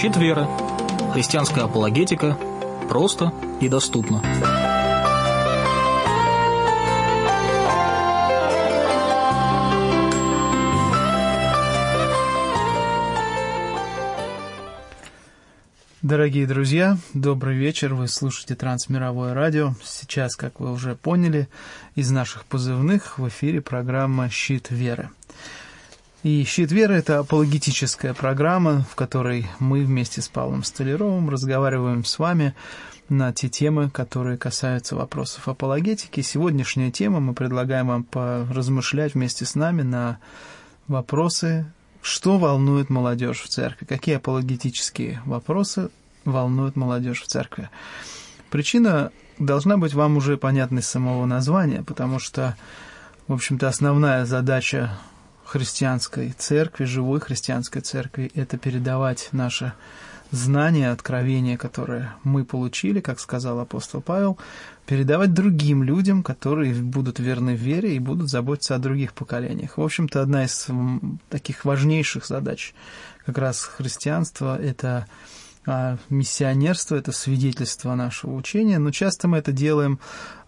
Щит веры. Христианская апологетика. Просто и доступно. Дорогие друзья, добрый вечер. Вы слушаете Трансмировое радио. Сейчас, как вы уже поняли, из наших позывных в эфире программа «Щит веры». И «Щит веры» — это апологетическая программа, в которой мы вместе с Павлом Столяровым разговариваем с вами на те темы, которые касаются вопросов апологетики. Сегодняшняя тема мы предлагаем вам поразмышлять вместе с нами на вопросы, что волнует молодежь в церкви, какие апологетические вопросы волнуют молодежь в церкви. Причина должна быть вам уже понятна из самого названия, потому что, в общем-то, основная задача христианской церкви, живой христианской церкви, это передавать наше знание, откровение, которое мы получили, как сказал апостол Павел, передавать другим людям, которые будут верны в вере и будут заботиться о других поколениях. В общем-то, одна из таких важнейших задач как раз христианства – это а, миссионерство – это свидетельство нашего учения, но часто мы это делаем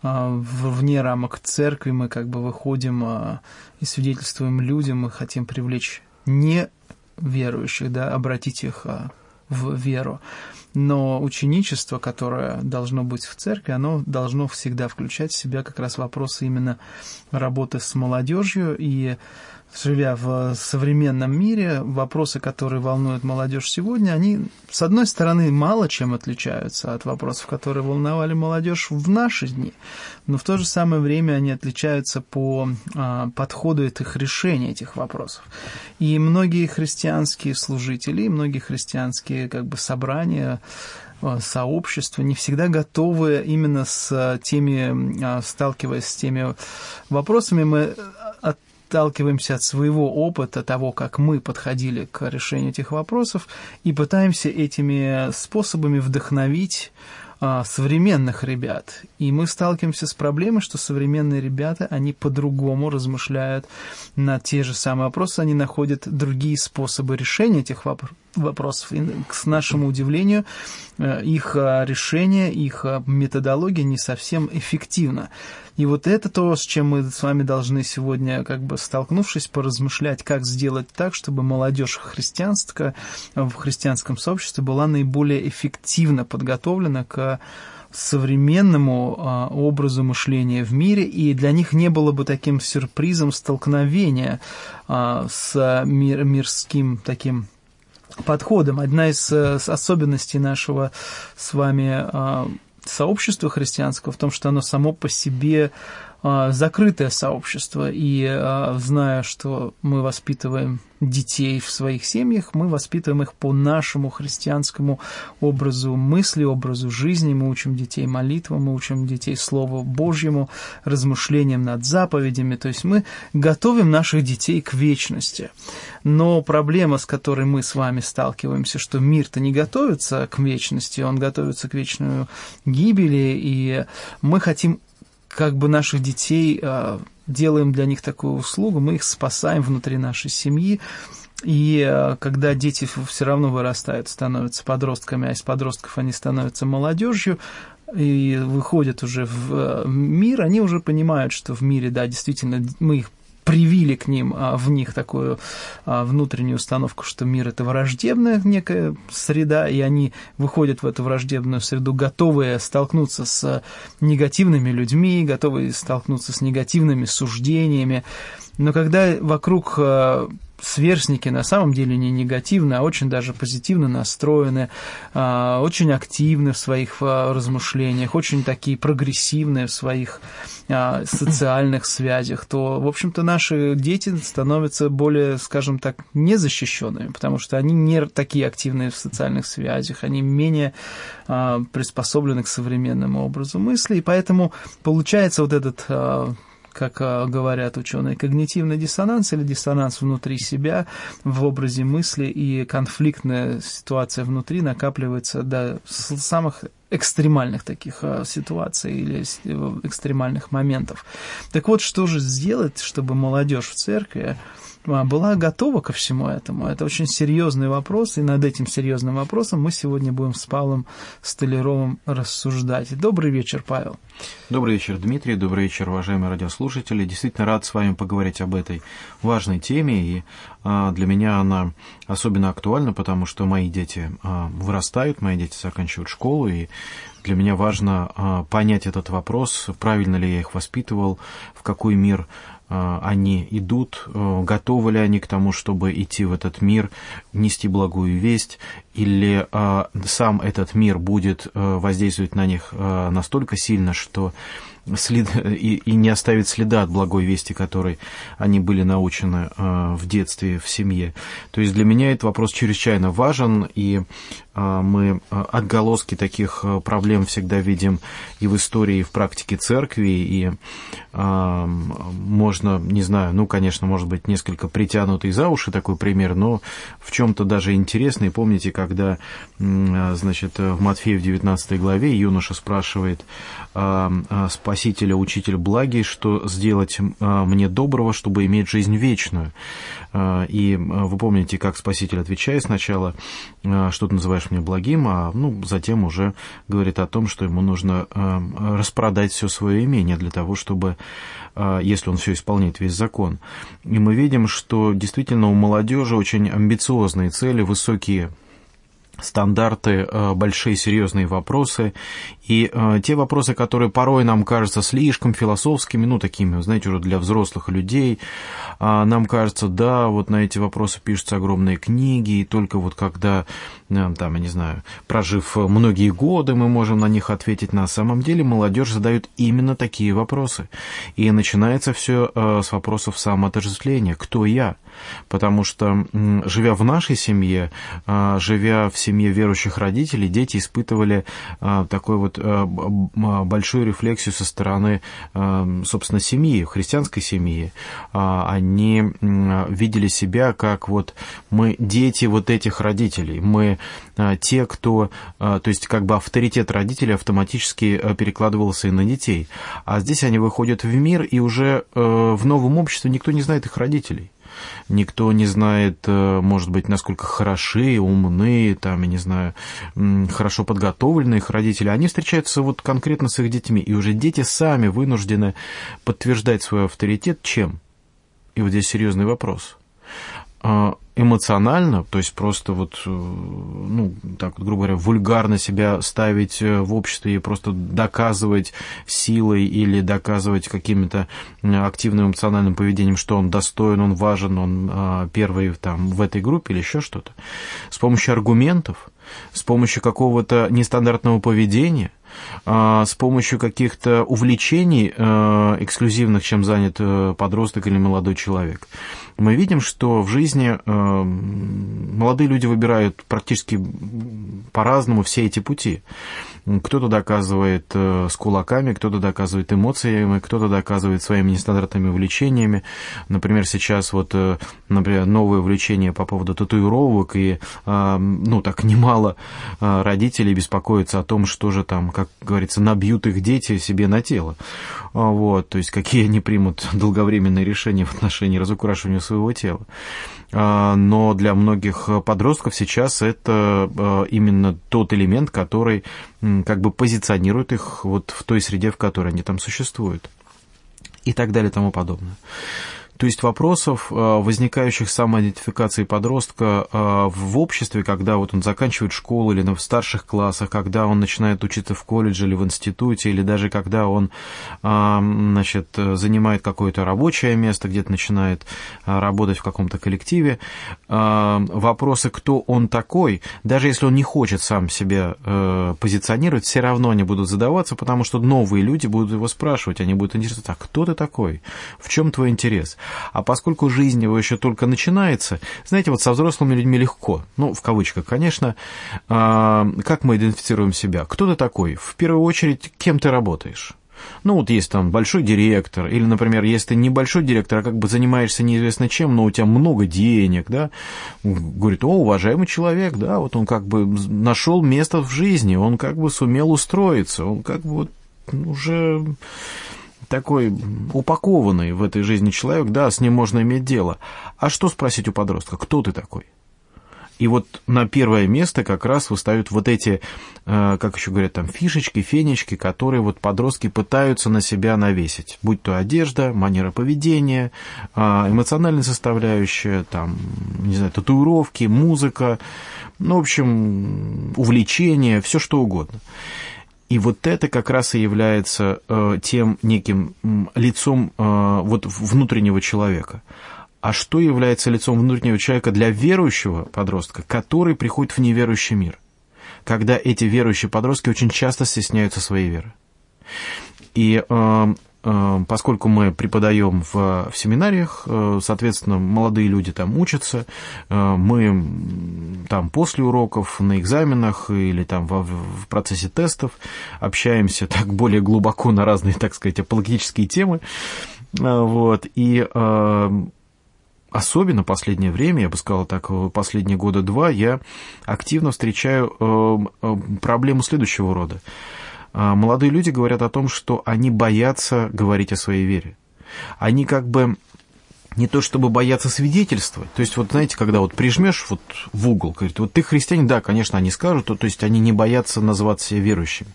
вне рамок церкви, мы как бы выходим а, и свидетельствуем людям, мы хотим привлечь не верующих, да, обратить их в веру. Но ученичество, которое должно быть в церкви, оно должно всегда включать в себя как раз вопросы именно работы с молодежью. И живя в современном мире, вопросы, которые волнуют молодежь сегодня, они, с одной стороны, мало чем отличаются от вопросов, которые волновали молодежь в наши дни, но в то же самое время они отличаются по а, подходу этих решений этих вопросов. И многие христианские служители, многие христианские как бы собрания, а, сообщества не всегда готовы именно с теми, а, сталкиваясь с теми вопросами, мы от отталкиваемся от своего опыта, того, как мы подходили к решению этих вопросов, и пытаемся этими способами вдохновить а, современных ребят. И мы сталкиваемся с проблемой, что современные ребята, они по-другому размышляют на те же самые вопросы, они находят другие способы решения этих вопросов. И, к нашему удивлению, э, их а, решение, их а, методология не совсем эффективна. И вот это то, с чем мы с вами должны сегодня, как бы столкнувшись, поразмышлять, как сделать так, чтобы молодежь христианства в христианском сообществе была наиболее эффективно подготовлена к современному а, образу мышления в мире, и для них не было бы таким сюрпризом столкновения а, с мир, мирским таким подходом. Одна из а, особенностей нашего с вами а, сообщество христианского в том, что оно само по себе закрытое сообщество, и а, зная, что мы воспитываем детей в своих семьях, мы воспитываем их по нашему христианскому образу мысли, образу жизни, мы учим детей молитвам, мы учим детей Слову Божьему, размышлениям над заповедями, то есть мы готовим наших детей к вечности. Но проблема, с которой мы с вами сталкиваемся, что мир-то не готовится к вечности, он готовится к вечной гибели, и мы хотим как бы наших детей, а, делаем для них такую услугу, мы их спасаем внутри нашей семьи, и а, когда дети все равно вырастают, становятся подростками, а из подростков они становятся молодежью, и выходят уже в а, мир, они уже понимают, что в мире, да, действительно, мы их привили к ним, а, в них такую а, внутреннюю установку, что мир это враждебная некая среда, и они выходят в эту враждебную среду, готовые столкнуться с негативными людьми, готовые столкнуться с негативными суждениями. Но когда вокруг а, сверстники на самом деле не негативны, а очень даже позитивно настроены, а, очень активны в своих а, размышлениях, очень такие прогрессивные в своих социальных связях, то, в общем-то, наши дети становятся более, скажем так, незащищенными, потому что они не такие активные в социальных связях, они менее приспособлены к современному образу мысли, и поэтому получается вот этот как а, говорят ученые, когнитивный диссонанс или диссонанс внутри себя в образе мысли и конфликтная ситуация внутри накапливается до самых экстремальных таких ситуаций или экстремальных моментов. Так вот, что же сделать, чтобы молодежь в церкви а, была готова ко всему этому? Это очень серьезный вопрос, и над этим серьезным вопросом мы сегодня будем с Павлом Столяровым рассуждать. Добрый вечер, Павел. Добрый вечер, Дмитрий. Добрый вечер, уважаемые радиослушатели. Действительно рад с вами поговорить об этой важной теме, и а, для меня она особенно актуальна, потому что мои дети а, вырастают, мои дети заканчивают школу, и для меня важно понять этот вопрос, правильно ли я их воспитывал, в какой мир а, они идут, э, готовы ли они к тому, чтобы идти в этот мир, нести благую весть, или а, сам этот мир будет э, воздействовать на них э, настолько сильно, что след, и, и не оставит следа от благой вести, которой они были научены э, в детстве, в семье. То есть для меня этот вопрос чрезвычайно важен, и э, мы отголоски таких проблем всегда видим и в истории, и в практике церкви, и э, можно, не знаю, ну, конечно, может быть, несколько притянутый за уши такой пример, но в чем-то даже интересный. Помните, когда, значит, в Матфея в 19 главе юноша спрашивает спасителя, Спасителя, Учитель благий, что сделать а, мне доброго, чтобы иметь жизнь вечную. А, и а, вы помните, как Спаситель отвечает сначала, что ты называешь мне благим, а ну, затем уже говорит о том, что ему нужно распродать все свое имение для того, чтобы если он все исполняет, весь закон. И мы видим, что действительно у молодежи очень амбициозные цели, высокие стандарты, э, большие серьезные вопросы. И э, те вопросы, которые порой нам кажутся слишком философскими, ну, такими, знаете, уже для взрослых людей, а нам кажется, да, вот на эти вопросы пишутся огромные книги, и только вот когда, э, там, я не знаю, прожив многие годы, мы можем на них ответить. На самом деле молодежь задает именно такие вопросы. И начинается все с вопросов самоотождествления. Кто я? Потому что, живя в нашей семье, живя в семье, верующих родителей дети испытывали а, такой вот большую рефлексию со стороны, собственно, семьи, христианской семьи. Они видели себя как вот мы дети вот этих родителей, мы те, кто, то есть как бы авторитет родителей автоматически перекладывался и на детей. А здесь они выходят в мир, и уже в новом обществе никто не знает их родителей никто не знает, э, может быть, насколько хороши, умны, там, я не знаю, хорошо подготовлены их родители. Они встречаются вот конкретно с их детьми, и уже дети сами вынуждены подтверждать свой авторитет чем? И вот здесь серьезный вопрос. А, эмоционально, то есть просто вот, э, ну, так, грубо говоря, вульгарно себя ставить э, в обществе и просто доказывать силой или доказывать каким-то активным эмоциональным поведением, что он достоин, он важен, он а, первый там в этой группе или еще что-то. С помощью аргументов, с помощью какого-то нестандартного поведения, а, с помощью каких-то увлечений э, эксклюзивных, чем занят подросток или молодой человек мы видим, что в жизни э, молодые люди выбирают практически по-разному все эти пути. Кто-то доказывает э, с кулаками, кто-то доказывает эмоциями, кто-то доказывает своими нестандартными увлечениями. Например, сейчас вот, э, например, новое увлечение по поводу татуировок, и, э, ну, так немало родителей беспокоятся о том, что же там, как говорится, набьют их дети себе на тело. Вот, то есть, какие они примут долговременные решения в отношении разукрашивания своего тела. Но для многих подростков сейчас это именно тот элемент, который как бы позиционирует их вот в той среде, в которой они там существуют. И так далее и тому подобное. То есть вопросов, э, возникающих с самоидентификацией подростка э, в обществе, когда вот он заканчивает школу или в старших классах, когда он начинает учиться в колледже или в институте, или даже когда он э, значит, занимает какое-то рабочее место, где-то начинает работать в каком-то коллективе, вопросы, кто он такой, даже если он не хочет сам себя позиционировать, все равно они будут задаваться, потому что новые люди будут его спрашивать, они будут интересоваться, а кто ты такой, в чем твой интерес? А поскольку жизнь его еще только начинается, знаете, вот со взрослыми людьми легко, ну, в кавычках, конечно, а, как мы идентифицируем себя? Кто ты такой? В первую очередь, кем ты работаешь? Ну, вот есть там большой директор, или, например, если ты небольшой директор, а как бы занимаешься неизвестно чем, но у тебя много денег, да, говорит, о, уважаемый человек, да, вот он как бы нашел место в жизни, он как бы сумел устроиться, он как бы вот уже такой упакованный в этой жизни человек, да, с ним можно иметь дело. А что спросить у подростка? Кто ты такой? И вот на первое место как раз выставят вот эти, э, как еще говорят, там фишечки, фенечки, которые вот подростки пытаются на себя навесить. Будь то одежда, манера поведения, э, эмоциональная составляющая, там, не знаю, татуировки, музыка, ну, в общем, увлечение, все что угодно. И вот это как раз и является э, тем неким лицом вот внутреннего человека а что является лицом внутреннего человека для верующего подростка, который приходит в неверующий мир, когда эти верующие подростки очень часто стесняются своей веры. И э, э, поскольку мы преподаем в, в семинариях, э, соответственно, молодые люди там учатся, э, мы там после уроков, на экзаменах или там в, в процессе тестов общаемся так более глубоко на разные, так сказать, апологетические темы. Э, вот, и э, особенно последнее время, я бы сказал так, последние года два, я активно встречаю э, э, проблему следующего рода. А, молодые люди говорят о том, что они боятся говорить о своей вере. Они как бы не то чтобы бояться свидетельствовать. То есть, вот знаете, когда вот прижмешь вот в угол, говорит, вот ты христианин, да, конечно, они скажут, то, то есть они не боятся называться себя верующими.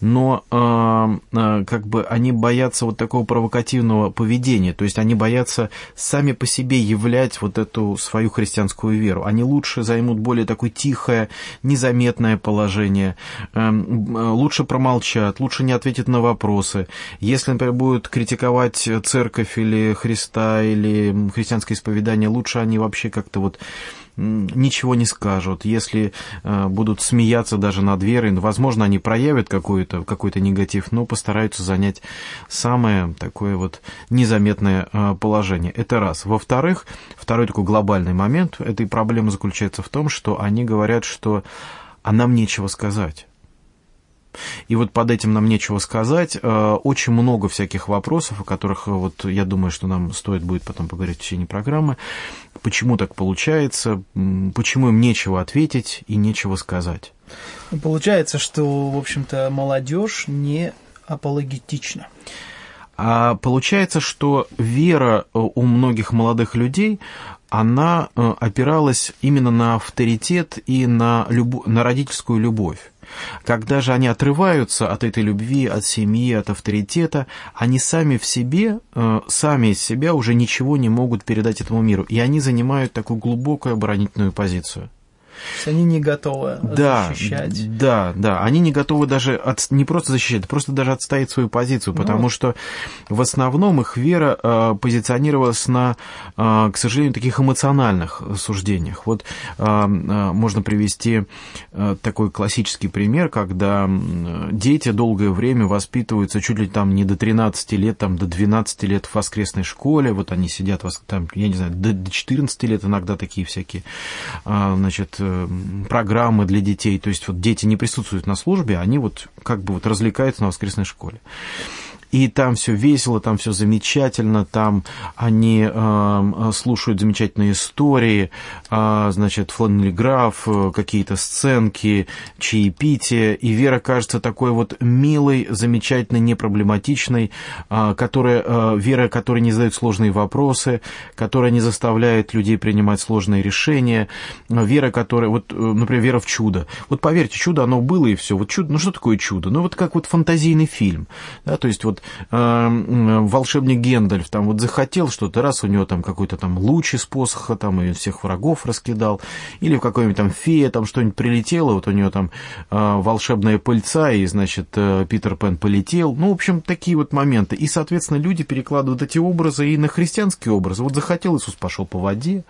Но э, э, как бы они боятся вот такого провокативного поведения, то есть они боятся сами по себе являть вот эту свою христианскую веру. Они лучше займут более такое тихое, незаметное положение, э, лучше промолчат, лучше не ответят на вопросы. Если, например, будут критиковать церковь или Христа, или или христианское исповедание, лучше они вообще как-то вот ничего не скажут, если э, будут смеяться даже над верой, ну, возможно, они проявят какой-то какой негатив, но постараются занять самое такое вот незаметное э, положение. Это раз. Во-вторых, второй такой глобальный момент этой проблемы заключается в том, что они говорят, что а нам нечего сказать. И вот под этим нам нечего сказать. Э, очень много всяких вопросов, о которых э, вот я думаю, что нам стоит будет потом поговорить в течение программы. Почему так получается? Почему им нечего ответить и нечего сказать? Ну, получается, что, в общем-то, молодежь не апологетична. А получается, что вера э, у многих молодых людей, она опиралась именно на авторитет и на, люб... на родительскую любовь. Когда же они отрываются от этой любви, от семьи, от авторитета, они сами в себе, э, сами из себя уже ничего не могут передать этому миру. И они занимают такую глубокую оборонительную позицию. То есть они не готовы да, защищать. Да, да, они не готовы даже от, не просто защищать, просто даже отстоять свою позицию, ну потому ну. что в основном их вера э, позиционировалась на, э, к сожалению, таких эмоциональных суждениях. Вот э, э, можно привести э, такой классический пример, когда дети долгое время воспитываются чуть ли там не до 13 лет, там до 12 лет в воскресной школе, вот они сидят там, я не знаю, до, до 14 лет иногда такие всякие, э, значит, программы для детей. То есть вот дети не присутствуют на службе, они вот как бы вот развлекаются на воскресной школе и там все весело, там все замечательно, там они э, слушают замечательные истории, э, значит, фланелиграф, э, какие-то сценки, чаепитие, и Вера кажется такой вот милой, замечательной, непроблематичной, э, которая, э, Вера, которая не задает сложные вопросы, которая не заставляет людей принимать сложные решения, Вера, которая, вот, э, например, Вера в чудо. Вот поверьте, чудо, оно было и все. Вот чудо, ну что такое чудо? Ну вот как вот фантазийный фильм, да, то есть вот э, волшебник Гендальф там вот захотел что-то, раз у него там какой-то там луч из посоха, там и всех врагов раскидал, или в какой-нибудь там фея там что-нибудь прилетело, вот у него там э, волшебная пыльца, и, значит, э, Питер Пен полетел. Ну, в общем, такие вот моменты. И, соответственно, люди перекладывают эти образы и на христианские образы. Вот захотел Иисус, пошел по воде,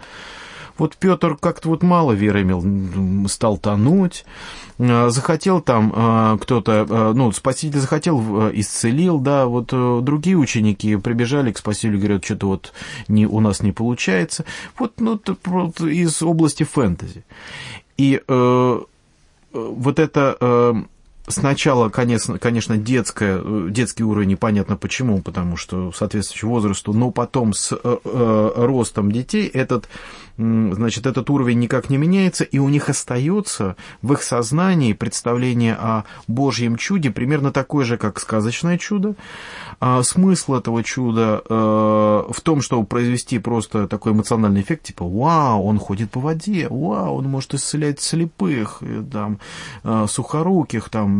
вот Петр как-то вот мало веры имел, стал тонуть, а, захотел там а, кто-то, а, ну, спаситель захотел, исцелил, да, вот другие ученики прибежали к спасителю, говорят, что-то вот не, у нас не получается. Вот, ну, вот из области фэнтези. И э, вот это э, сначала, конечно, конечно детское, детский уровень непонятно почему, потому что соответствующий возрасту, но потом с ростом детей этот значит, этот уровень никак не меняется, и у них остается в их сознании представление о Божьем чуде примерно такое же, как сказочное чудо. А смысл этого чуда э, в том, чтобы произвести просто такой эмоциональный эффект, типа «Вау, он ходит по воде! Вау, он может исцелять слепых, там, э, сухоруких, там, э, э,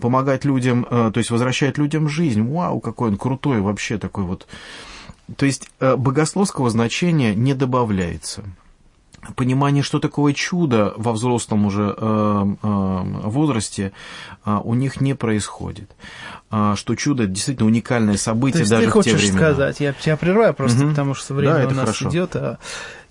помогать людям, э, то есть возвращать людям жизнь! Вау, какой он крутой вообще такой вот!» То есть э, богословского значения не добавляется. Понимание, что такое чудо во взрослом уже э, э, возрасте, э, у них не происходит. Э, что чудо действительно уникальное событие То даже ты в хочешь те времена. сказать, я тебя прерываю просто, Мгм. потому что время Да, у нас хорошо. идет, а,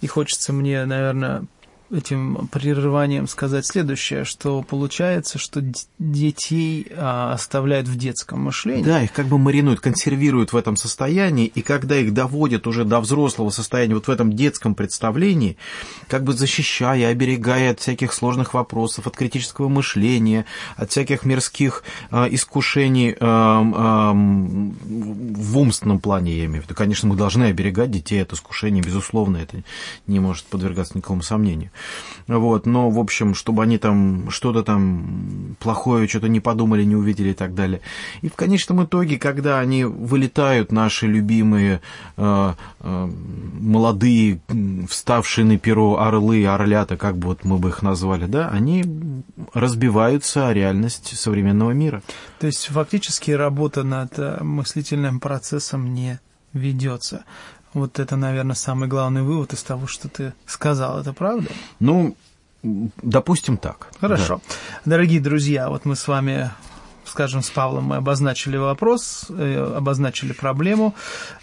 и хочется мне, наверное, этим прерыванием сказать следующее, что получается, что детей а, оставляют в детском мышлении. Да, их как бы маринуют, консервируют в этом состоянии, и когда их доводят уже до взрослого состояния, вот в этом детском представлении, как бы защищая, оберегая от всяких сложных вопросов, от критического мышления, от всяких мирских э, искушений э, э, в умственном плане, я имею в виду. Конечно, мы должны оберегать детей от искушений, безусловно, это не может подвергаться никакому сомнению. Вот, но, в общем, чтобы они там что-то там плохое, что-то не подумали, не увидели и так далее. И в конечном итоге, когда они вылетают, наши любимые э, э, молодые, вставшие на перо орлы, орлята, как бы вот мы бы их назвали, да, они разбиваются о реальность современного мира. То есть фактически работа над э, мыслительным процессом не ведется. Вот это, наверное, самый главный вывод из того, что ты сказал. Это правда? Ну, допустим так. Хорошо. Дорогие друзья, вот мы с вами скажем, с Павлом мы обозначили вопрос, э, обозначили проблему,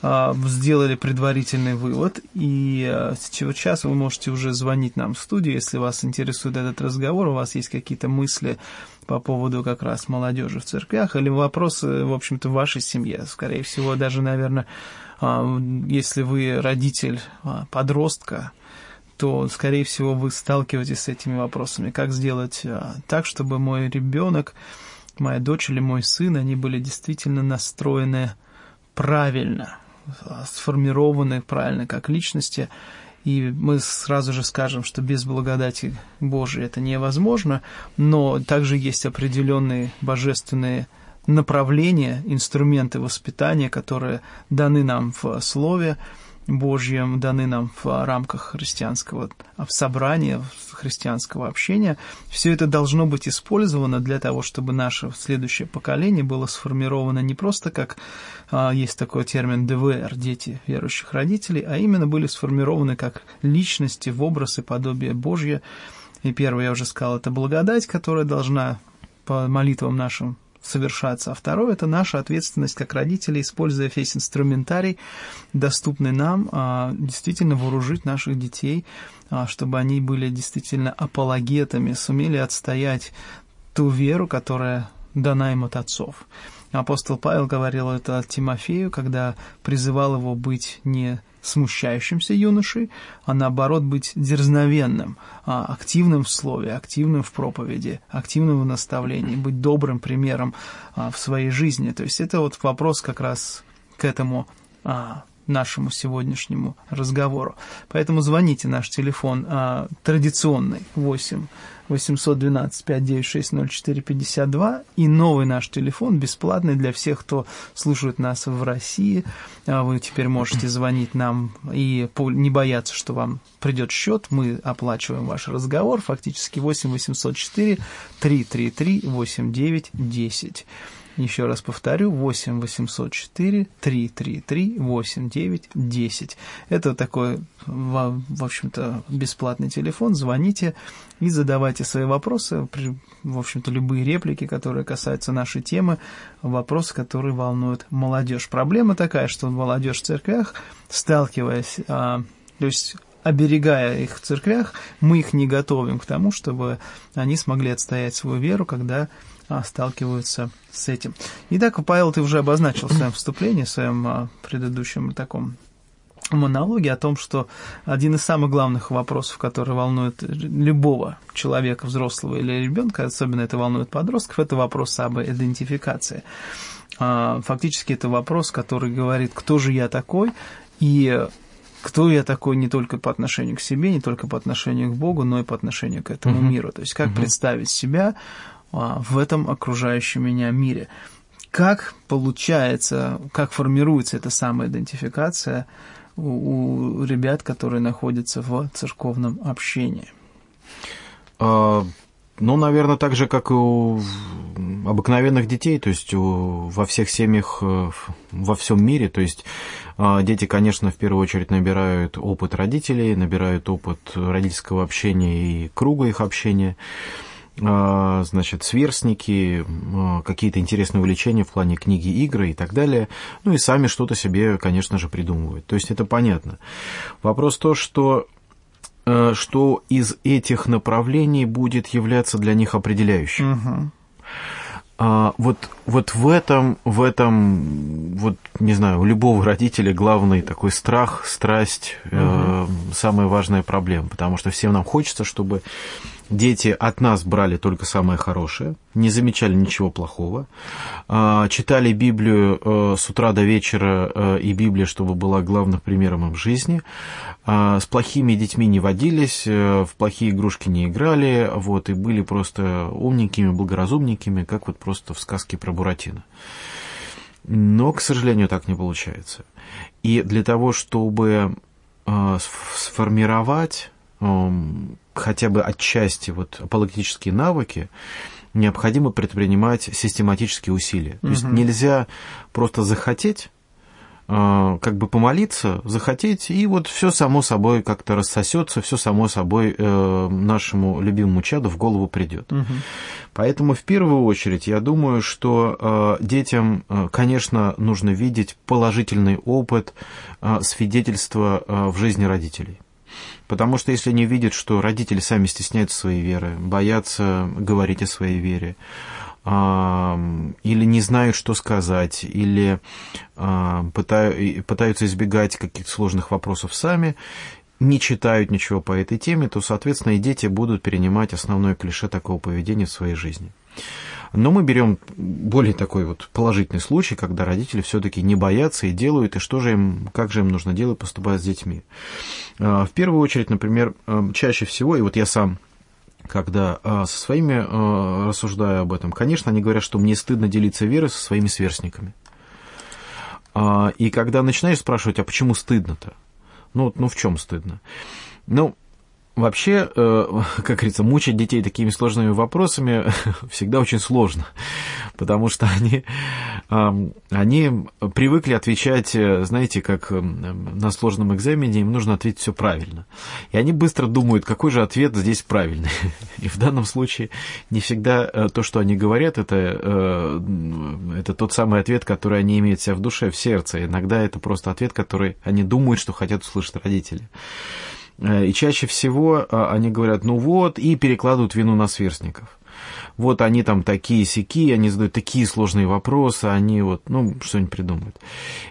э, сделали предварительный вывод, и э, сейчас вы можете уже звонить нам в студию, если вас интересует этот разговор, у вас есть какие-то мысли по поводу как раз молодежи в церквях, или вопросы, в общем-то, в вашей семье, скорее всего, даже, наверное, если вы родитель э, подростка, то, скорее всего, вы сталкиваетесь с этими вопросами. Как сделать э, так, чтобы мой ребенок, моя дочь или мой сын, они были действительно настроены правильно, а, сформированы правильно как личности. И мы сразу же скажем, что без благодати Божией это невозможно, но также есть определенные божественные направления, инструменты воспитания, которые даны нам в Слове, Божьем даны нам в рамках христианского в собрания, христианского общения. Все это должно быть использовано для того, чтобы наше следующее поколение было сформировано не просто как есть такой термин ДВР, дети верующих родителей, а именно были сформированы как личности в образ и подобие Божье. И первое, я уже сказал, это благодать, которая должна по молитвам нашим совершаться. А второе – это наша ответственность как родители, используя весь инструментарий, доступный нам, действительно вооружить наших детей, чтобы они были действительно апологетами, сумели отстоять ту веру, которая дана им от отцов. Апостол Павел говорил это Тимофею, когда призывал его быть не смущающимся юношей, а наоборот быть дерзновенным, активным в слове, активным в проповеди, активным в наставлении, быть добрым примером в своей жизни. То есть это вот вопрос как раз к этому нашему сегодняшнему разговору. Поэтому звоните, наш телефон а, традиционный 8 812 596 04 52 и новый наш телефон бесплатный для всех, кто слушает нас в России. Вы теперь можете звонить нам и не бояться, что вам придет счет. Мы оплачиваем ваш разговор. Фактически 8 804 333 89 10. Еще раз повторю, 8 804 333 89 10. Это такой, в общем-то, бесплатный телефон. Звоните и задавайте свои вопросы, в общем-то, любые реплики, которые касаются нашей темы, вопросы, которые волнуют молодежь. Проблема такая, что молодежь в церквях, сталкиваясь, то есть оберегая их в церквях, мы их не готовим к тому, чтобы они смогли отстоять свою веру, когда сталкиваются с этим. Итак, Павел, ты уже обозначил в своем вступлении, в своем предыдущем таком монологе о том, что один из самых главных вопросов, который волнует любого человека, взрослого или ребенка, особенно это волнует подростков, это вопрос об идентификации. А, фактически это вопрос, который говорит, кто же я такой, и кто я такой не только по отношению к себе, не только по отношению к Богу, но и по отношению к этому uh-huh. миру. То есть как uh-huh. представить себя а, в этом окружающем меня мире. Как получается, как формируется эта самая идентификация у, у ребят, которые находятся в церковном общении? А, ну, наверное, так же, как и у обыкновенных детей, то есть у, во всех семьях э, во всем мире. То есть а, дети, конечно, в первую очередь набирают опыт родителей, набирают опыт родительского общения и круга их общения а, значит, сверстники, а, какие-то интересные увлечения в плане книги, игры и так далее. Ну и сами что-то себе, конечно же, придумывают. То есть это понятно. Вопрос то, что Э, что из этих направлений будет являться для них определяющим. Угу. А, вот, вот в этом, в этом, вот, не знаю, у любого родителя главный такой страх, страсть, угу. э, самая важная проблема, потому что всем нам хочется, чтобы дети от нас брали только самое хорошее, не замечали ничего плохого, а, читали Библию э, с утра до вечера, э, и Библия, чтобы была главным примером им жизни, а, с плохими детьми не водились, э, в плохие игрушки не играли, вот, и были просто умненькими, благоразумненькими, как вот просто в сказке про Буратино. Но, к сожалению, так не получается. И для того, чтобы сформировать хотя бы отчасти вот апологетические навыки, необходимо предпринимать систематические усилия. То есть нельзя просто захотеть а, как бы помолиться, захотеть, и вот все само собой как-то рассосется, все само собой э, нашему любимому чаду в голову придет. Угу. Поэтому в первую очередь я думаю, что э, детям, э, конечно, нужно видеть положительный опыт свидетельства в жизни родителей. Потому что если они видят, что родители сами стесняются своей веры, боятся говорить о своей вере, или не знают, что сказать, или пытаются избегать каких-то сложных вопросов сами, не читают ничего по этой теме, то, соответственно, и дети будут перенимать основное клише такого поведения в своей жизни. Но мы берем более такой вот положительный случай, когда родители все-таки не боятся и делают, и что же им, как же им нужно делать, поступая с детьми. А, в первую очередь, например, а, чаще всего, и вот я сам когда а, со своими рассуждаю об этом, конечно, они говорят, что мне стыдно делиться верой со своими сверстниками. И когда начинаешь спрашивать, а почему стыдно-то? Ну, ну в чем стыдно? Ну, Вообще, э, как говорится, мучить детей такими сложными вопросами всегда очень сложно, потому что они, они привыкли отвечать, э, знаете, как на сложном экзамене, им нужно ответить все правильно. И они быстро думают, какой же ответ здесь правильный. И в данном случае не всегда э, то, что они говорят, это, это тот самый ответ, который они имеют себя в душе, в сердце. Иногда это просто ответ, который они думают, что хотят услышать родители. Э, и чаще всего а, они говорят, ну вот, и перекладывают вину на сверстников. Вот они там такие сики, они задают такие сложные вопросы, они вот, ну, что-нибудь придумают.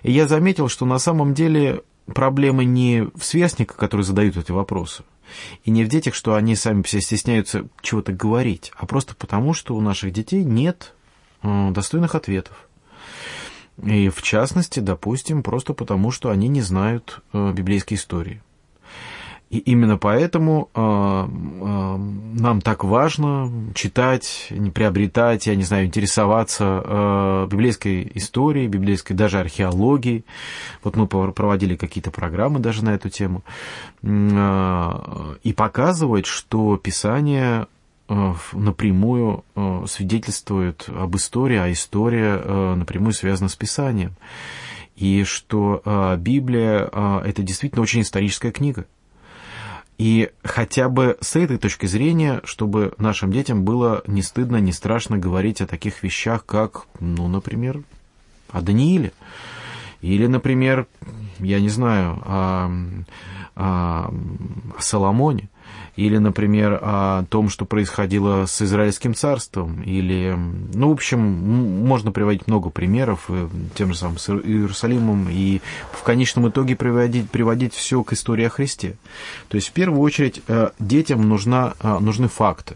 И я заметил, что на самом деле проблема не в сверстниках, которые задают эти вопросы, и не в детях, что они сами все стесняются чего-то говорить, а просто потому, что у наших детей нет э, достойных ответов. И в частности, допустим, просто потому, что они не знают э, библейской истории. И именно поэтому э, э, нам так важно читать, не приобретать, я не знаю, интересоваться э, библейской историей, библейской даже археологией. Вот мы проводили какие-то программы даже на эту тему. Э, и показывать, что Писание напрямую свидетельствует об истории, а история напрямую связана с Писанием. И что Библия это действительно очень историческая книга. И хотя бы с этой точки зрения, чтобы нашим детям было не стыдно, не страшно говорить о таких вещах, как, ну, например, о Данииле. Или, например, я не знаю, о, о, о Соломоне. Или, например, о том, что происходило с Израильским царством, или, ну, в общем, можно приводить много примеров, э, тем же самым с Иерусалимом, и в конечном итоге приводить, приводить все к истории о Христе. То есть, в первую очередь, э, детям нужна, э, нужны факты.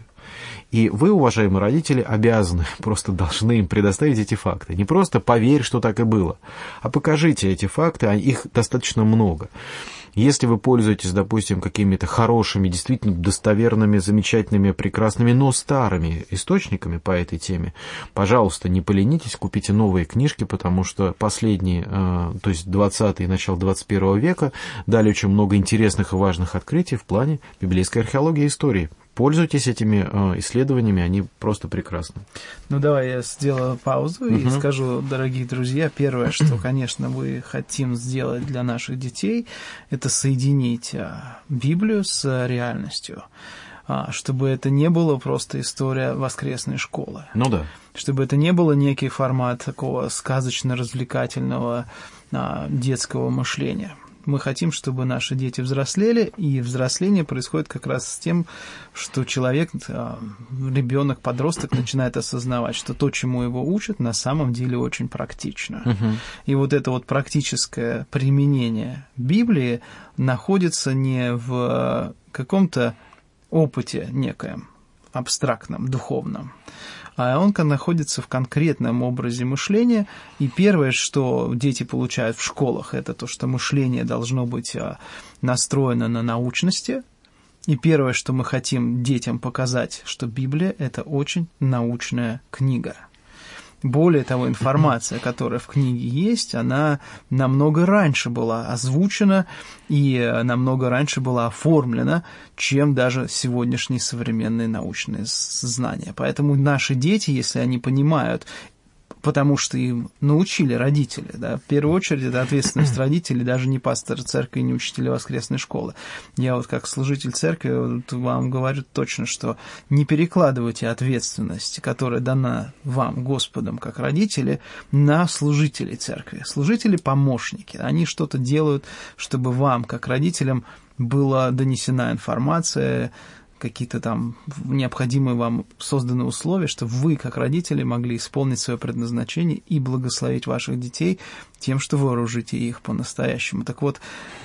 И вы, уважаемые родители, обязаны, просто должны им предоставить эти факты. Не просто поверь, что так и было, а покажите эти факты, а их достаточно много. Если вы пользуетесь, допустим, какими-то хорошими, действительно достоверными, замечательными, прекрасными, но старыми источниками по этой теме, пожалуйста, не поленитесь, купите новые книжки, потому что последние, э, то есть 20 и начало 21 века дали очень много интересных и важных открытий в плане библейской археологии и истории пользуйтесь этими э, исследованиями, они просто прекрасны. Ну, давай я сделаю паузу угу. и скажу, дорогие друзья, первое, что, конечно, мы хотим сделать для наших детей, это соединить а, Библию с реальностью а, чтобы это не было просто история воскресной школы. Ну да. Чтобы это не было некий формат такого сказочно-развлекательного а, детского мышления мы хотим, чтобы наши дети взрослели, и взросление происходит как раз с тем, что человек, а, ребенок, подросток начинает осознавать, что то, чему его учат, на самом деле очень практично. Угу. И вот это вот практическое применение Библии находится не в каком-то опыте некоем абстрактном, духовном, а онка находится в конкретном образе мышления, и первое, что дети получают в школах, это то, что мышление должно быть а, настроено на научности, и первое, что мы хотим детям показать, что Библия – это очень научная книга – более того, информация, которая в книге есть, она намного раньше была озвучена и намного раньше была оформлена, чем даже сегодняшние современные научные знания. Поэтому наши дети, если они понимают потому что им научили родители. Да? В первую очередь это ответственность родителей, даже не пастора церкви, не учителя воскресной школы. Я вот как служитель церкви вот вам говорю точно, что не перекладывайте ответственность, которая дана вам Господом как родители, на служителей церкви. Служители – помощники. Они что-то делают, чтобы вам, как родителям, была донесена информация, какие-то там необходимые вам созданные условия, чтобы вы, как родители, могли исполнить свое предназначение и благословить ваших детей тем, что вооружите их по-настоящему. Так вот,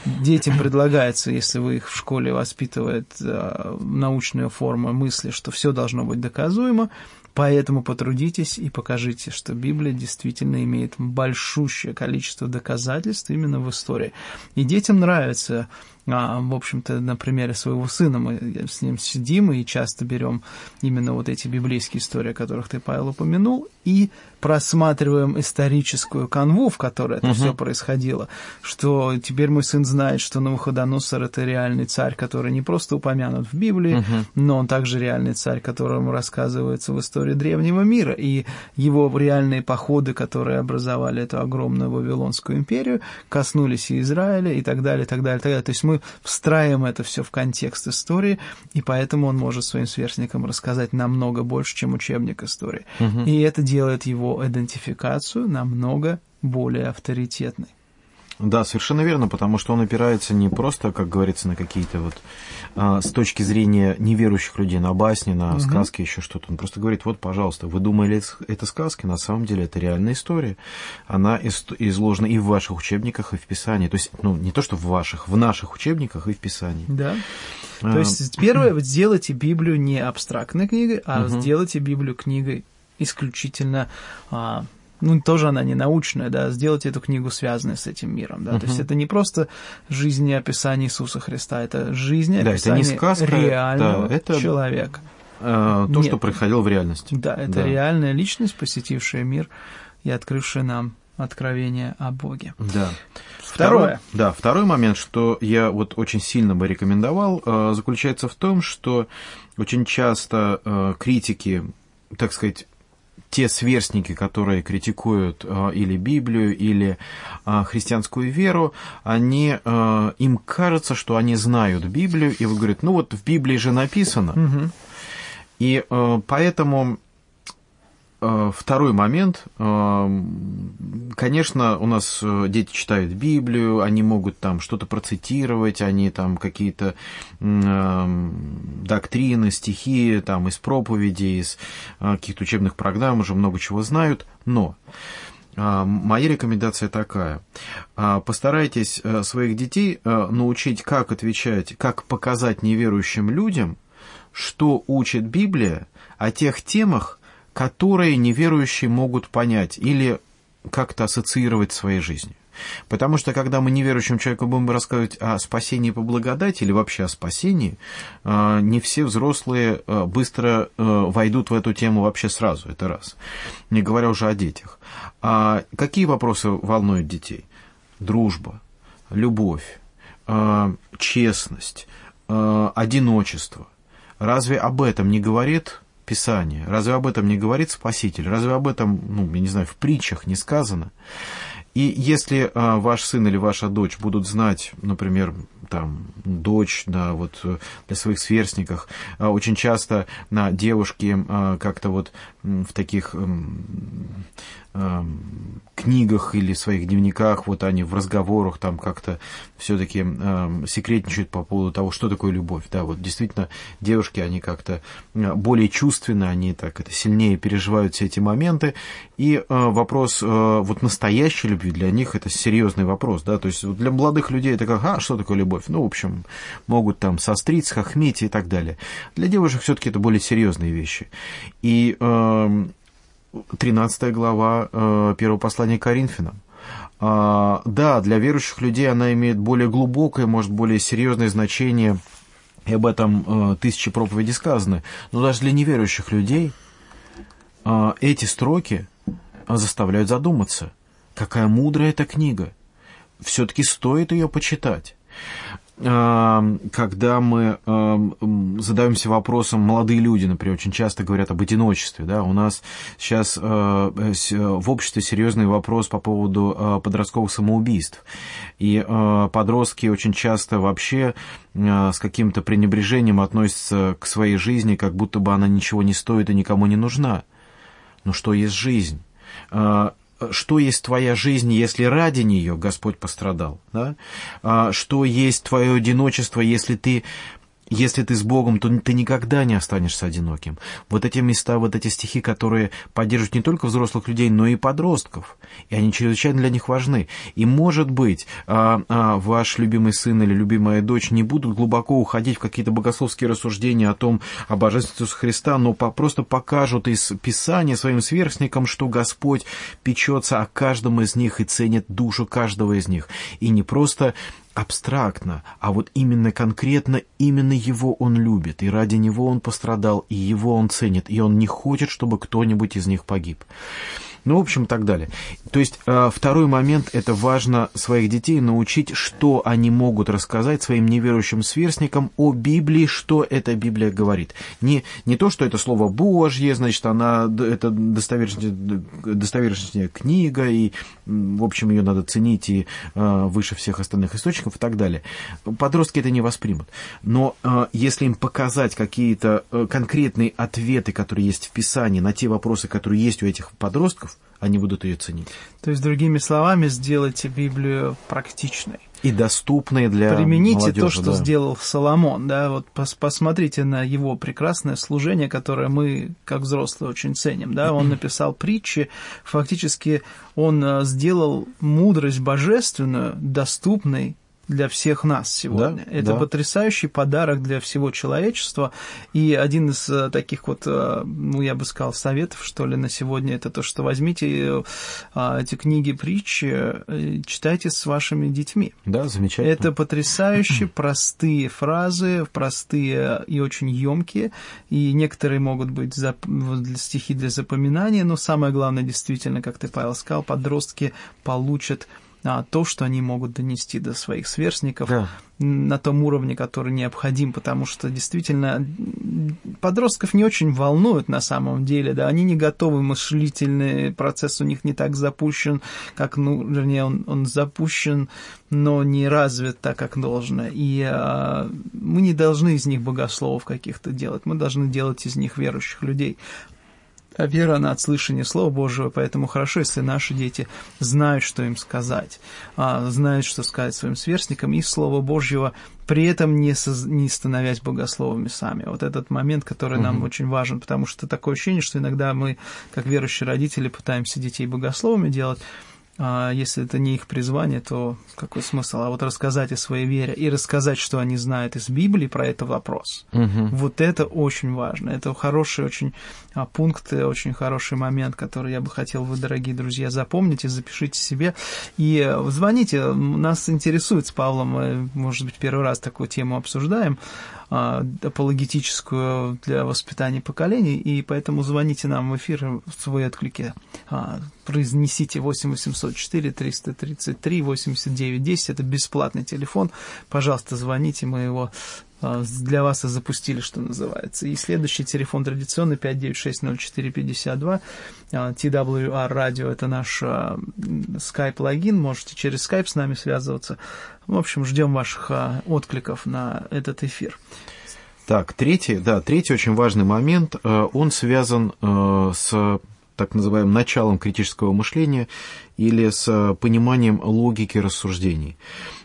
детям предлагается, если вы их в школе воспитывает э, научная форма мысли, что все должно быть доказуемо, Поэтому потрудитесь и покажите, что Библия действительно имеет большущее количество доказательств именно в истории. И детям нравится а, в общем-то, на примере своего сына мы с ним сидим и часто берем именно вот эти библейские истории, о которых ты, Павел, упомянул, и просматриваем историческую канву, в которой это угу. все происходило, что теперь мой сын знает, что Навуходоносор – это реальный царь, который не просто упомянут в Библии, угу. но он также реальный царь, которому рассказывается в истории древнего мира, и его реальные походы, которые образовали эту огромную Вавилонскую империю, коснулись и Израиля, и так далее, и так далее, и так далее. То есть мы встраиваем это все в контекст истории, и поэтому он может своим сверстникам рассказать намного больше, чем учебник истории. Угу. И это делает его идентификацию намного более авторитетной. Да, совершенно верно, потому что он опирается не просто, как говорится, на какие-то вот а, с точки зрения неверующих людей, на басни, на угу. сказки, еще что-то. Он просто говорит, вот, пожалуйста, вы думали, это сказки, на самом деле это реальная история. Она изложена и в ваших учебниках, и в Писании. То есть, ну, не то, что в ваших, в наших учебниках и в Писании. Да. А... То есть, первое, сделайте Библию не абстрактной книгой, а угу. сделайте Библию книгой исключительно а, ну, тоже она не научная, да, сделать эту книгу связанной с этим миром, да, uh-huh. то есть это не просто жизнь и описание Иисуса Христа, это жизнь и да, это не сказка, реального да, это, человека. Э, то, Нет. что происходило в реальности. Да, это да. реальная личность, посетившая мир и открывшая нам откровение о Боге. Да. Второе. Второй, да, второй момент, что я вот очень сильно бы рекомендовал, э, заключается в том, что очень часто э, критики так сказать, те сверстники, которые критикуют э, или Библию, или э, христианскую веру, они, э, им кажется, что они знают Библию, и вы говорите, ну вот в Библии же написано. Угу. И поэтому второй момент. Конечно, у нас дети читают Библию, они могут там что-то процитировать, они там какие-то доктрины, стихи там из проповедей, из каких-то учебных программ уже много чего знают, но Моя рекомендация такая. Постарайтесь своих детей научить, как отвечать, как показать неверующим людям, что учит Библия о тех темах, которые неверующие могут понять или как-то ассоциировать в своей жизни. Потому что, когда мы неверующим человеку будем рассказывать о спасении по благодати или вообще о спасении, а, не все взрослые а, быстро а, войдут в эту тему вообще сразу, это раз. Не говоря уже о детях. А какие вопросы волнуют детей? Дружба, любовь, честность, одиночество. Разве об этом не говорит Писание? Разве об этом не говорит Спаситель? Разве об этом, ну, я не знаю, в притчах не сказано? И если а, ваш сын или ваша дочь будут знать, например, там, дочь, да, вот э, для своих сверстников, а, очень часто на девушки а, как-то вот в таких книгах или своих дневниках, вот они в разговорах там как-то все-таки э, секретничают по поводу того, что такое любовь. Да, вот действительно девушки, они как-то более чувственны, они так это сильнее переживают все эти моменты. И э, вопрос э, вот настоящей любви для них это серьезный вопрос, да, то есть для молодых людей это как, а, что такое любовь? Ну, в общем, могут там сострить, схохмить и так далее. Для девушек все-таки это более серьезные вещи. И э, 13 глава э, первого послания Коринфянам. А, да, для верующих людей она имеет более глубокое, может, более серьезное значение, и об этом э, тысячи проповедей сказаны. Но даже для неверующих людей э, эти строки заставляют задуматься, какая мудрая эта книга. Все-таки стоит ее почитать когда мы задаемся вопросом, молодые люди, например, очень часто говорят об одиночестве, да, у нас сейчас э, в обществе серьезный вопрос по поводу э, подростковых самоубийств, и э, подростки очень часто вообще с каким-то пренебрежением относятся к своей жизни, как будто бы она ничего не стоит и никому не нужна. Но что есть жизнь? Что есть твоя жизнь, если ради нее Господь пострадал, да? А, что есть твое одиночество, если ты если ты с Богом, то ты никогда не останешься одиноким. Вот эти места, вот эти стихи, которые поддерживают не только взрослых людей, но и подростков. И они чрезвычайно для них важны. И, может быть, а, а, ваш любимый сын или любимая дочь не будут глубоко уходить в какие-то богословские рассуждения о том, о божественности Христа, но просто покажут из Писания своим сверстникам, что Господь печется о каждом из них и ценит душу каждого из них. И не просто абстрактно, а вот именно конкретно, именно его он любит, и ради него он пострадал, и его он ценит, и он не хочет, чтобы кто-нибудь из них погиб. Ну, в общем, так далее. То есть э, второй момент – это важно своих детей научить, что они могут рассказать своим неверующим сверстникам о Библии, что эта Библия говорит. Не, не то, что это Слово Божье, значит, она, это достоверная, достоверная книга, и, в общем, ее надо ценить и э, выше всех остальных источников и так далее. Подростки это не воспримут. Но э, если им показать какие-то конкретные ответы, которые есть в Писании на те вопросы, которые есть у этих подростков, они будут ее ценить. То есть, другими словами, сделайте Библию практичной. И доступной для Примените молодежи, то, что да. сделал Соломон. Да? Вот пос посмотрите на его прекрасное служение, которое мы, как взрослые, очень ценим. Да? Он написал притчи, фактически он э, сделал мудрость божественную доступной для всех нас сегодня. Да, Это да. потрясающий подарок для всего человечества. И один из э, таких вот, э, ну, я бы сказал, советов, что ли, на сегодня, это то, что возьмите э, эти книги притчи, читайте с вашими детьми. Да, замечательно. Это потрясающе простые фразы, простые и очень емкие, и некоторые могут быть для стихи для запоминания, но самое главное, действительно, как ты, Павел, сказал, подростки получат а, то, что они могут донести до своих сверстников да. на том уровне, который необходим, потому что действительно подростков не очень волнует на самом деле, да, они не готовы, мыслительный процесс у них не так запущен, как, ну, вернее, он, он запущен, но не развит так, как должно, и а, мы не должны из них богословов каких-то делать, мы должны делать из них верующих людей. А вера, она от слышания Слова Божьего, поэтому хорошо, если наши дети знают, что им сказать, а, знают, что сказать своим сверстникам, и Слово Божьего при этом не, соз... не становясь богословами сами. Вот этот момент, который нам угу. очень важен, потому что такое ощущение, что иногда мы, как верующие родители, пытаемся детей богословами делать, а если это не их призвание, то какой смысл? А вот рассказать о своей вере и рассказать, что они знают из Библии про это вопрос. Угу. Вот это очень важно. Это хороший очень а, пункт, очень хороший момент, который я бы хотел вы, дорогие друзья, запомнить и запишите себе. И э, звоните, нас интересует с Павлом, мы, может быть, первый раз такую тему обсуждаем. А, апологетическую для воспитания поколений, и поэтому звоните нам в эфир в свои отклики. А, произнесите 8 804 333 89 10, это бесплатный телефон. Пожалуйста, звоните, мы его для вас и запустили, что называется. И следующий телефон традиционный 5960452. TWR радио это наш Skype логин, можете через Skype с нами связываться. В общем, ждем ваших а, откликов на этот эфир. Так, третий, да, третий очень важный момент, он связан с так называемым началом критического мышления или с пониманием логики рассуждений.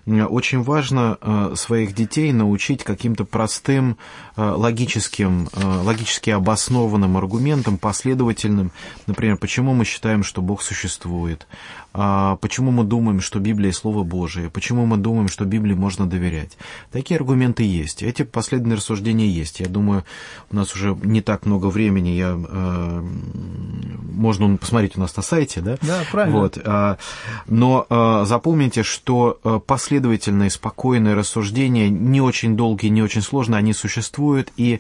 Очень важно своих детей научить каким-то простым логическим, логически обоснованным аргументам, последовательным. Например, почему мы считаем, что Бог существует, а, почему мы думаем, что Библия – Слово Божие, почему мы думаем, что Библии можно доверять. Такие аргументы есть, эти последние рассуждения есть. Я думаю, у нас уже не так много времени, я, э, можно посмотреть у нас на сайте, да? Да, правильно. Вот, э, но э, запомните, что э, последовательные, спокойные рассуждения, не очень долгие, не очень сложные, они существуют, и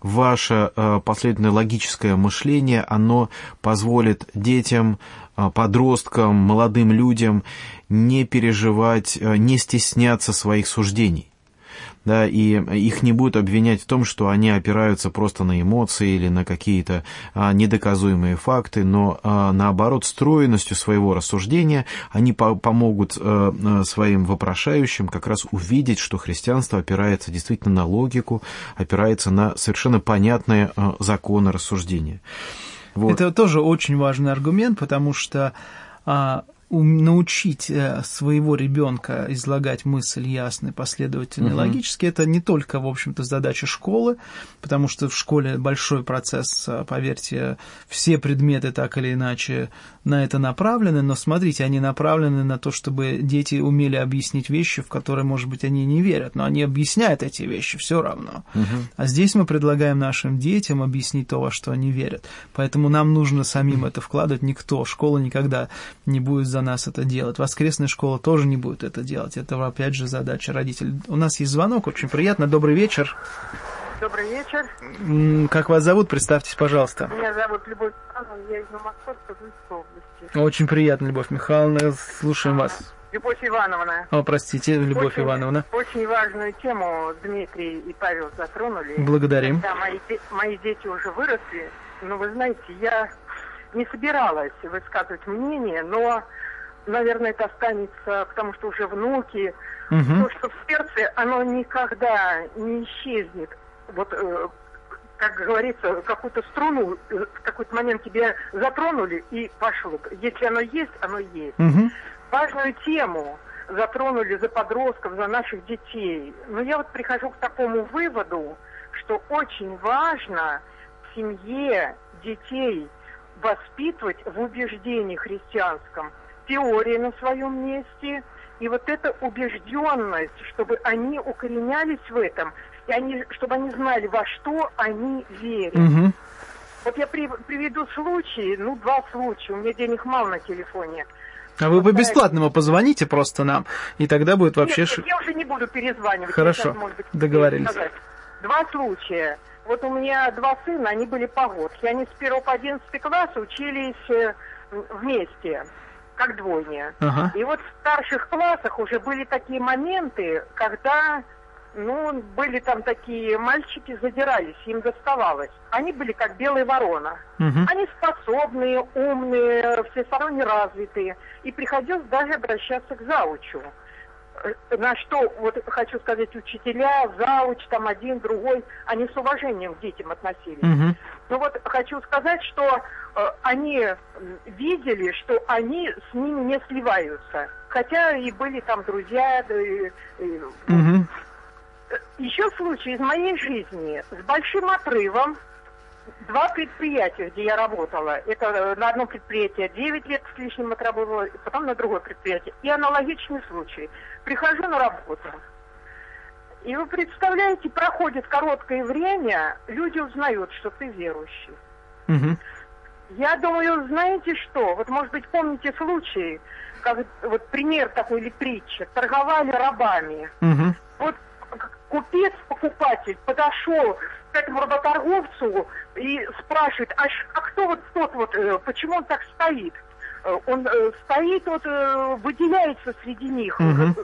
ваше э, последовательное логическое мышление, оно позволит детям а, подросткам, молодым людям не переживать, а, не стесняться своих суждений. Да, и их не будут обвинять в том, что они опираются просто на эмоции или на какие-то а, недоказуемые факты, но а, наоборот, стройностью своего рассуждения они по помогут а, своим вопрошающим как раз увидеть, что христианство опирается действительно на логику, опирается на совершенно понятные а, законы рассуждения. Вот. Это тоже очень важный аргумент, потому что а, научить э, своего ребенка излагать мысль ясно, последовательно, угу. логически, это не только, в общем-то, задача школы, потому что в школе большой процесс, э, поверьте, все предметы так или иначе на это направлены, но смотрите, они направлены на то, чтобы дети умели объяснить вещи, в которые, может быть, они не верят, но они объясняют эти вещи все равно. Угу. А здесь мы предлагаем нашим детям объяснить то, во что они верят. Поэтому нам нужно самим это вкладывать, никто, школа никогда не будет за нас это делать. Воскресная школа тоже не будет это делать. Это, опять же, задача родителей. У нас есть звонок, очень приятно. Добрый вечер. Добрый вечер. Как вас зовут? Представьтесь, пожалуйста. Меня зовут Любовь Михайловна, я из Московской области. Очень приятно, Любовь Михайловна. Слушаем вас. Любовь Ивановна. О, простите, Любовь очень, Ивановна. Очень важную тему Дмитрий и Павел затронули. Благодарим. Да, мои, мои дети уже выросли, но вы знаете, я не собиралась высказывать мнение, но наверное, это останется, потому что уже внуки. Угу. То, что в сердце, оно никогда не исчезнет. Вот, э, как говорится, какую-то струну э, в какой-то момент тебе затронули и пошло. Если оно есть, оно есть. Угу. Важную тему затронули за подростков, за наших детей. Но я вот прихожу к такому выводу, что очень важно в семье детей воспитывать в убеждении христианском – теория на своем месте, и вот эта убежденность, чтобы они укоренялись в этом, и они, чтобы они знали, во что они верят. Угу. Вот я при, приведу случаи, ну, два случая, у меня денег мало на телефоне. А вы по бесплатному позвоните просто нам, и тогда будет вообще... Нет, нет, я уже не буду перезванивать. Хорошо, сейчас, может быть, договорились. Два случая. Вот у меня два сына, они были погодки. Они с 1 по 11 класс учились э, вместе как двойня. Ага. И вот в старших классах уже были такие моменты, когда, ну, были там такие мальчики, задирались, им доставалось. Они были как белая ворона. Угу. Они способные, умные, всесторонне развитые. И приходилось даже обращаться к заучу. На что, вот хочу сказать, учителя, зауч, там один, другой, они с уважением к детям относились. Угу. Но вот хочу сказать, что э, они видели, что они с ними не сливаются. Хотя и были там друзья. Да, и, и, угу. Еще случай из моей жизни с большим отрывом два предприятия, где я работала. Это э, на одном предприятии 9 лет с лишним отработала, потом на другое предприятие. И аналогичный случай. Прихожу на работу. И вы представляете, проходит короткое время, люди узнают, что ты верующий. Угу. Я думаю, знаете что? Вот, может быть, помните случай, как вот пример такой или притча. Торговали рабами. Угу. Вот купец, покупатель подошел к этому работорговцу и спрашивает, а, а кто вот тот вот, э, почему он так стоит? Э, он э, стоит, вот выделяется среди них, угу.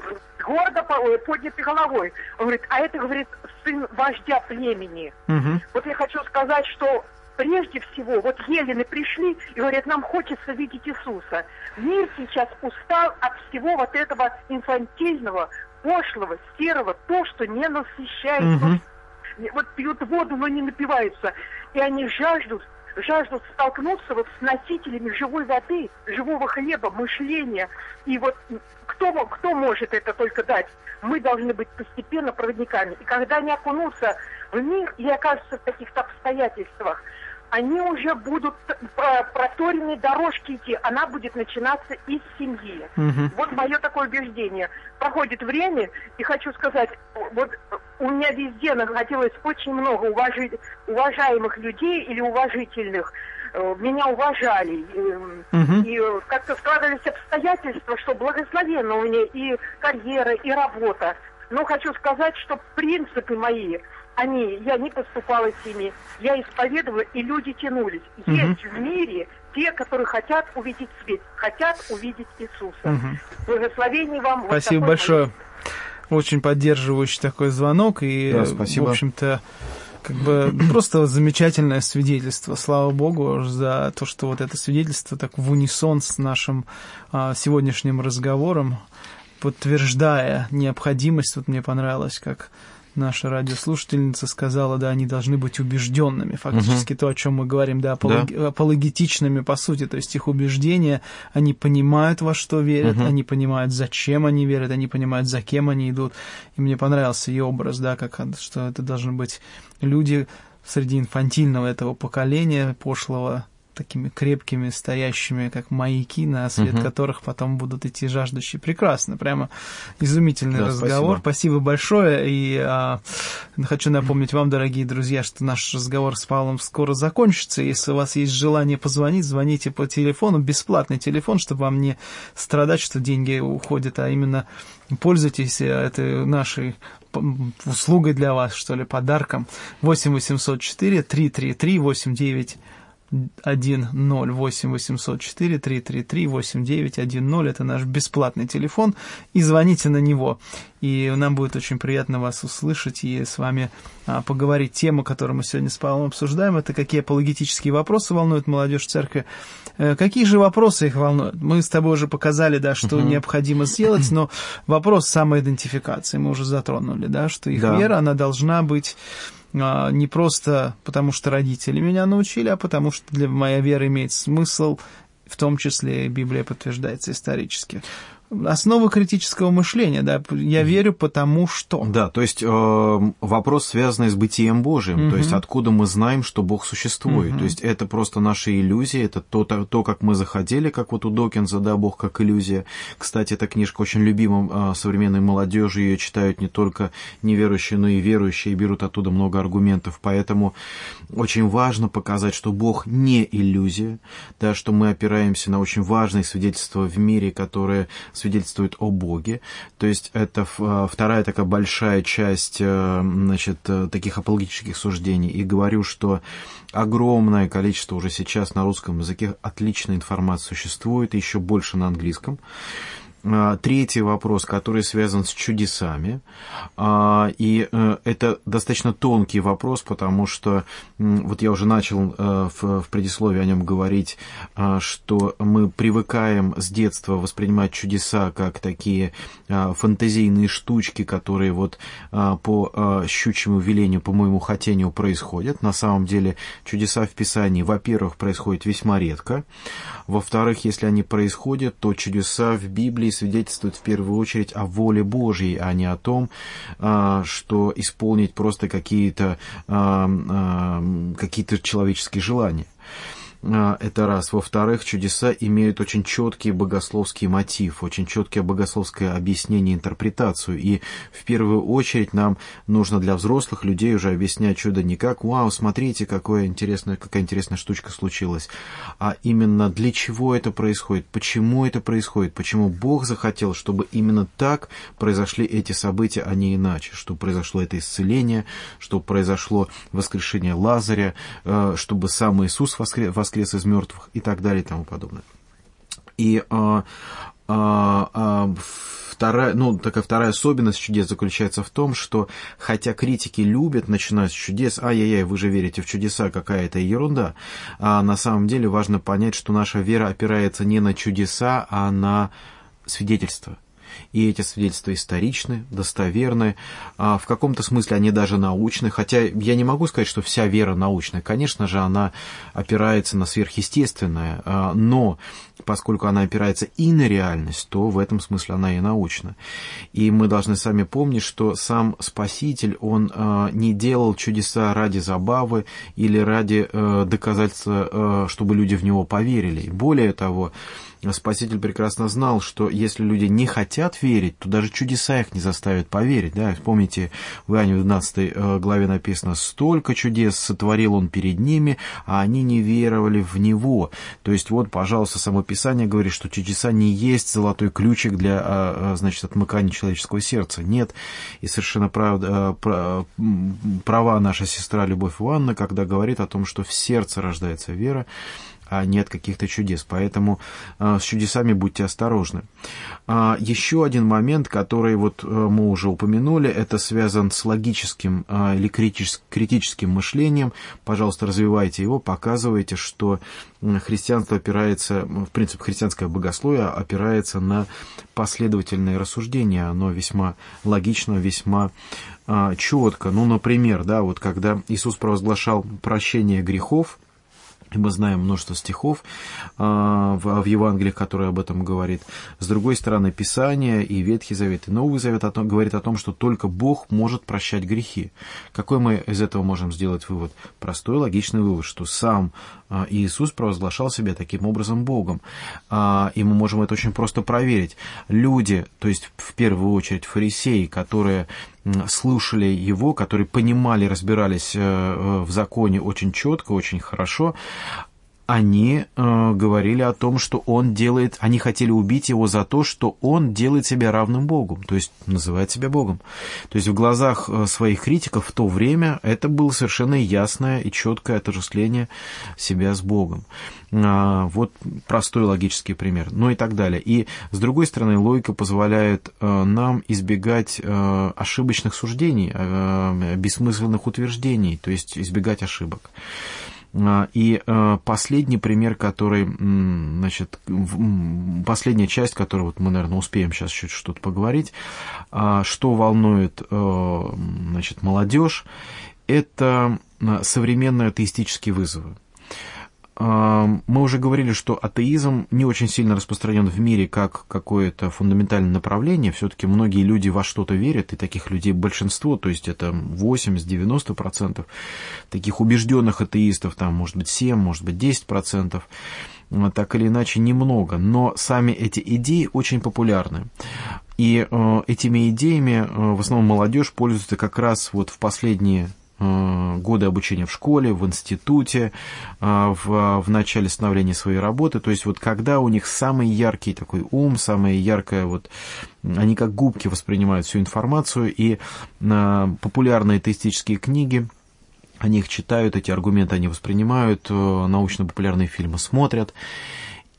гордо поднятой головой. Он говорит, а это, говорит, сын вождя племени. Угу. Вот я хочу сказать, что прежде всего, вот елены пришли и говорят, нам хочется видеть Иисуса. Мир сейчас устал от всего вот этого инфантильного, пошлого, серого, то, что не насыщает. Угу. Вот пьют воду, но не напиваются. И они жаждут, жаждут столкнуться вот с носителями живой воды, живого хлеба, мышления. И вот кто, кто может это только дать? Мы должны быть постепенно проводниками. И когда они окунутся в мир и окажутся в таких-то обстоятельствах, они уже будут по проторенной дорожке идти. Она будет начинаться из семьи. Угу. Вот мое такое убеждение. Проходит время, и хочу сказать, вот у меня везде находилось очень много уважи... уважаемых людей или уважительных. Э, меня уважали. Угу. И как-то складывались обстоятельства, что благословенно у меня и карьера, и работа. Но хочу сказать, что принципы мои – они, я не поступала с ними, я исповедовала, и люди тянулись. Угу. Есть в мире те, которые хотят увидеть свет, хотят увидеть Иисуса. Угу. Благословений вам. Спасибо вот большое. Момент. Очень поддерживающий такой звонок, и, да, спасибо. в общем-то, как бы просто замечательное свидетельство. Слава Богу за то, что вот это свидетельство так в унисон с нашим а, сегодняшним разговором, подтверждая необходимость, вот мне понравилось, как наша радиослушательница сказала, да, они должны быть убежденными. Фактически угу. то, о чем мы говорим, да, аполог... да, апологетичными по сути. То есть их убеждения, они понимают, во что верят, угу. они понимают, зачем они верят, они понимают, за кем они идут. И мне понравился ее образ, да, как что это должны быть люди среди инфантильного этого поколения, пошлого, такими крепкими, стоящими, как маяки, на свет угу. которых потом будут идти жаждущие. Прекрасно, прямо изумительный да, разговор. Спасибо. спасибо большое. И а, хочу напомнить вам, дорогие друзья, что наш разговор с Павлом скоро закончится. Если у вас есть желание позвонить, звоните по телефону, бесплатный телефон, чтобы вам не страдать, что деньги уходят, а именно пользуйтесь э, этой нашей услугой для вас, что ли, подарком. 8 804 333 89 1 0 8 804 333 8910. Это наш бесплатный телефон. И звоните на него. И нам будет очень приятно вас услышать и с вами а, поговорить. Тема, которую мы сегодня с Павлом обсуждаем, это какие апологетические вопросы волнуют молодежь церкви. Э, какие же вопросы их волнуют? Мы с тобой уже показали, да, что uh-huh. необходимо сделать, но вопрос самоидентификации мы уже затронули, да, что их да. вера, она должна быть не просто потому, что родители меня научили, а потому что для моя вера имеет смысл, в том числе Библия подтверждается исторически основа критического мышления, да, я верю потому что. Да, то есть э, вопрос, связанный с бытием Божиим, угу. то есть откуда мы знаем, что Бог существует, угу. то есть это просто наши иллюзии, это то, то, то, как мы заходили, как вот у Докинза, да, Бог как иллюзия. Кстати, эта книжка очень любима э, современной молодежи, ее читают не только неверующие, но и верующие, и берут оттуда много аргументов, поэтому очень важно показать, что Бог не иллюзия, да, что мы опираемся на очень важные свидетельства в мире, которые свидетельствует о Боге. То есть это а, вторая такая большая часть э, значит, э, таких апологетических суждений. И говорю, что огромное количество уже сейчас на русском языке отличной информации существует, еще больше на английском. А, третий вопрос, который связан с чудесами. А, и э, это достаточно тонкий вопрос, потому что вот я уже начал э, в предисловии о нем говорить, а, что мы привыкаем с детства воспринимать чудеса как такие фантазийные штучки, которые вот по щучьему велению, по моему хотению происходят. На самом деле чудеса в Писании, во-первых, происходят весьма редко. Во-вторых, если они происходят, то чудеса в Библии свидетельствуют в первую очередь о воле Божьей, а не о том, а, что исполнить просто какие-то а, а, какие-то человеческие желания. А, это раз. Во-вторых, чудеса имеют очень четкий богословский мотив, очень четкое богословское объяснение, интерпретацию. И в первую очередь нам нужно для взрослых людей уже объяснять чудо не как «Вау, смотрите, какое интересное, какая интересная штучка случилась», а именно для чего это происходит, почему это происходит, почему Бог захотел, чтобы именно так произошли эти события, а не иначе, что произошло это исцеление, что произошло воскрешение Лазаря, э, чтобы сам Иисус воскрес воскрес из мертвых и так далее и тому подобное. И а, а, а, вторая, ну, такая вторая особенность чудес заключается в том, что хотя критики любят начинать с чудес, ай-яй-яй, вы же верите в чудеса, какая-то ерунда, а на самом деле важно понять, что наша вера опирается не на чудеса, а на свидетельства и эти свидетельства историчны, достоверны, а в каком-то смысле они даже научны, хотя я не могу сказать, что вся вера научная. Конечно же, она опирается на сверхъестественное, а, но поскольку она опирается и на реальность, то в этом смысле она и научна. И мы должны сами помнить, что сам Спаситель, он а, не делал чудеса ради забавы или ради э, доказательства, э, чтобы люди в него поверили. Более того, Спаситель прекрасно знал, что если люди не хотят верить, то даже чудеса их не заставят поверить. Да? Помните, в Иоанне 12 э, главе написано, «Столько чудес сотворил он перед ними, а они не веровали в него». То есть вот, пожалуйста, само Писание говорит, что чудеса не есть золотой ключик для, а, а, значит, отмыкания человеческого сердца. Нет. И совершенно правда, э, права наша сестра Любовь Ивановна, когда говорит о том, что в сердце рождается вера, а нет каких-то чудес. Поэтому э, с чудесами будьте осторожны. А, еще один момент, который вот э, мы уже упомянули, это связан с логическим э, или критическим мышлением. Пожалуйста, развивайте его, показывайте, что христианство опирается, в принципе, христианское богословие опирается на последовательные рассуждения. Оно весьма логично, весьма четко. Ну, например, да, вот когда Иисус провозглашал прощение грехов, мы знаем множество стихов э, в, Евангелии, которые об этом говорит. С другой стороны, Писание и Ветхий Завет, и Новый Завет о том, говорит о том, что только Бог может прощать грехи. Какой мы из этого можем сделать вывод? Простой, логичный вывод, что сам э, Иисус провозглашал себя таким образом Богом. Э, и мы можем это очень просто проверить. Люди, то есть в первую очередь фарисеи, которые слушали его, которые понимали, разбирались э, в законе очень четко, очень хорошо, они э, говорили о том, что он делает, они хотели убить его за то, что он делает себя равным Богу, то есть называет себя Богом. То есть в глазах э, своих критиков в то время это было совершенно ясное и четкое отождествление себя с Богом. А, вот простой логический пример, ну и так далее. И с другой стороны, логика позволяет э, нам избегать э, ошибочных суждений, э, бессмысленных утверждений, то есть избегать ошибок. А, и а, последний пример, который, значит, последняя часть, которую вот мы, наверное, успеем сейчас чуть что-то поговорить, а, что волнует, значит, молодежь, это современные атеистические вызовы. Мы уже говорили, что атеизм не очень сильно распространен в мире как какое-то фундаментальное направление. Все-таки многие люди во что-то верят, и таких людей большинство, то есть это 80-90%. Таких убежденных атеистов, там, может быть, 7, может быть, 10%. Так или иначе, немного. Но сами эти идеи очень популярны. И э, этими идеями э, в основном молодежь пользуется как раз вот в последние годы обучения в школе, в институте, э, в, в начале становления своей работы. То есть вот когда у них самый яркий такой ум, самая яркая вот... Они как губки воспринимают всю информацию, и э, популярные теистические книги, они их читают, эти аргументы они воспринимают, научно-популярные фильмы смотрят.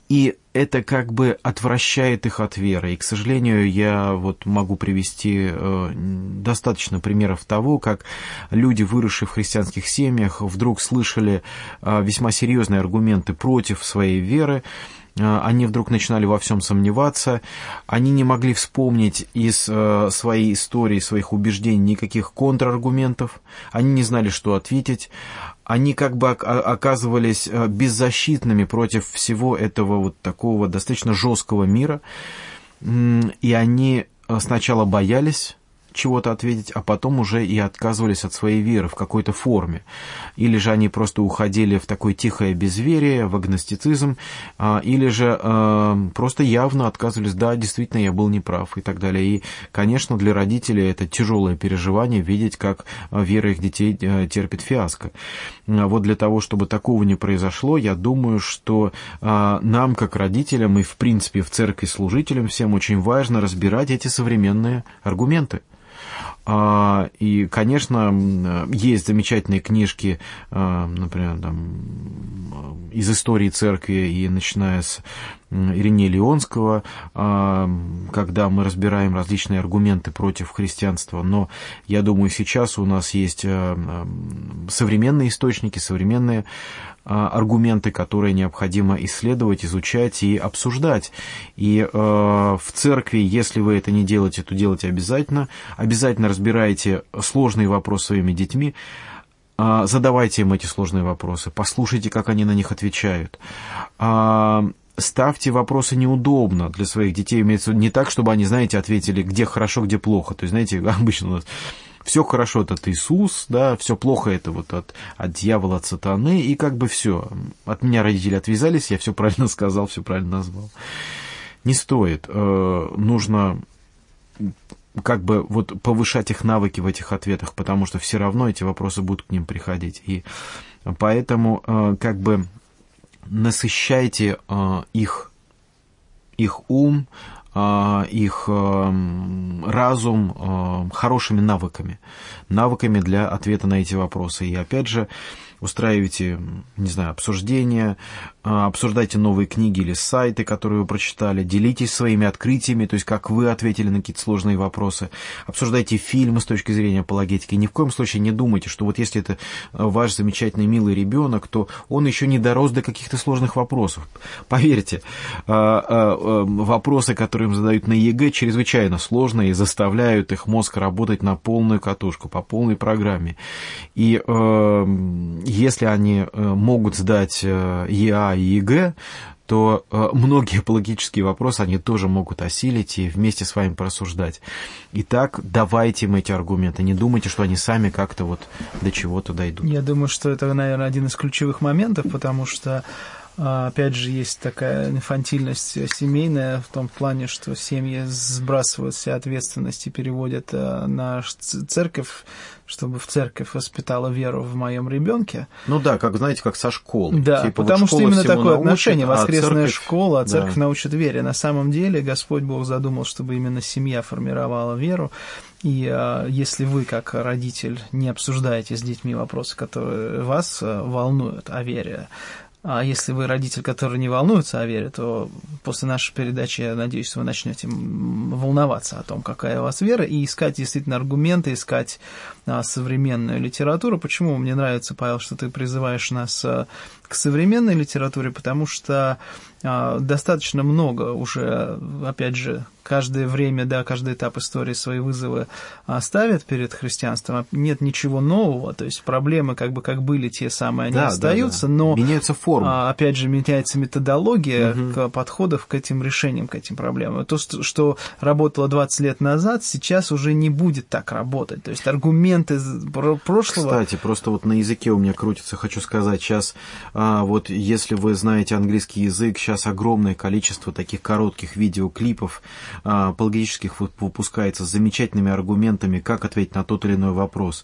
И это как бы отвращает их от веры. И, к сожалению, я вот могу привести э, достаточно примеров того, как люди, выросшие в христианских семьях, вдруг слышали э, весьма серьезные аргументы против своей веры, э, они вдруг начинали во всем сомневаться, они не могли вспомнить из своей истории, своих убеждений никаких контраргументов, они не знали, что ответить, они как бы оказывались э, беззащитными против всего этого вот такого достаточно жесткого мира, и они э, сначала боялись чего-то ответить, а потом уже и отказывались от своей веры в какой-то форме. Или же они просто уходили в такое тихое безверие, в агностицизм, а, или же э, просто явно отказывались, да, действительно, я был неправ и так далее. И, конечно, для родителей это тяжелое переживание видеть, как вера их детей терпит фиаско. А вот для того, чтобы такого не произошло, я думаю, что нам, как родителям и, в принципе, в церкви служителям, всем очень важно разбирать эти современные аргументы. А, и, конечно, есть замечательные книжки, а, например, там, из истории церкви и начиная с Ирине Леонского, а, когда мы разбираем различные аргументы против христианства. Но я думаю, сейчас у нас есть современные источники, современные аргументы, которые необходимо исследовать, изучать и обсуждать. И э, в церкви, если вы это не делаете, то делайте обязательно. Обязательно разбирайте сложные вопросы своими детьми. Э, задавайте им эти сложные вопросы, послушайте, как они на них отвечают. Э, ставьте вопросы неудобно для своих детей, имеется не так, чтобы они, знаете, ответили, где хорошо, где плохо. То есть, знаете, обычно у нас все хорошо это от Иисус, да, все плохо это вот от, от дьявола, от сатаны, и как бы все. От меня родители отвязались, я все правильно сказал, все правильно назвал. Не стоит. Э, нужно как бы вот повышать их навыки в этих ответах, потому что все равно эти вопросы будут к ним приходить. И поэтому э, как бы насыщайте э, их, их ум, их эм, разум эм, хорошими навыками, навыками для ответа на эти вопросы. И опять же, устраивайте, не знаю, обсуждения, а, обсуждайте новые книги или сайты, которые вы прочитали, делитесь своими открытиями, то есть как вы ответили на какие-то сложные вопросы, обсуждайте фильмы с точки зрения апологетики. Ни в коем случае не думайте, что вот если это а, ваш замечательный милый ребенок, то он еще не дорос до каких-то сложных вопросов. Поверьте, а, вопросы, которые им задают на ЕГЭ, чрезвычайно сложные и заставляют их мозг работать на полную катушку, по полной программе. И если они э, могут сдать э, ОГЭ и ЕГЭ, то э, многие апологетические вопросы они тоже могут осилить и вместе с вами порассуждать. Итак, давайте им эти аргументы. Не думайте, что они сами как-то вот до чего-то дойдут. Я думаю, что это, наверное, один из ключевых моментов, потому что Опять же, есть такая инфантильность семейная в том плане, что семьи сбрасывают все ответственности, переводят на церковь, чтобы в церковь воспитала веру в моем ребенке. Ну да, как знаете, как со школ. Да, типа, потому вот что именно такое научит, отношение. Воскресная а церковь, школа, а церковь да. научит вере. На самом деле Господь Бог задумал, чтобы именно семья формировала веру. И а, если вы, как родитель, не обсуждаете с детьми вопросы, которые вас а, волнуют о вере, а если вы родитель, который не волнуется о вере, то после нашей передачи, я надеюсь, вы начнете волноваться о том, какая у вас вера, и искать действительно аргументы, искать а, современную литературу. Почему мне нравится, Павел, что ты призываешь нас а, к современной литературе? Потому что а, достаточно много уже, опять же, каждое время, да, каждый этап истории свои вызовы ставят перед христианством. Нет ничего нового, то есть проблемы как бы как были те самые, они да, остаются, да, да. но... Меняются формы. Опять же, меняется методология угу. подходов к этим решениям, к этим проблемам. То, что работало 20 лет назад, сейчас уже не будет так работать. То есть аргументы прошлого... Кстати, просто вот на языке у меня крутится, хочу сказать, сейчас вот если вы знаете английский язык, сейчас огромное количество таких коротких видеоклипов а, апологетических выпускается с замечательными аргументами, как ответить на тот или иной вопрос.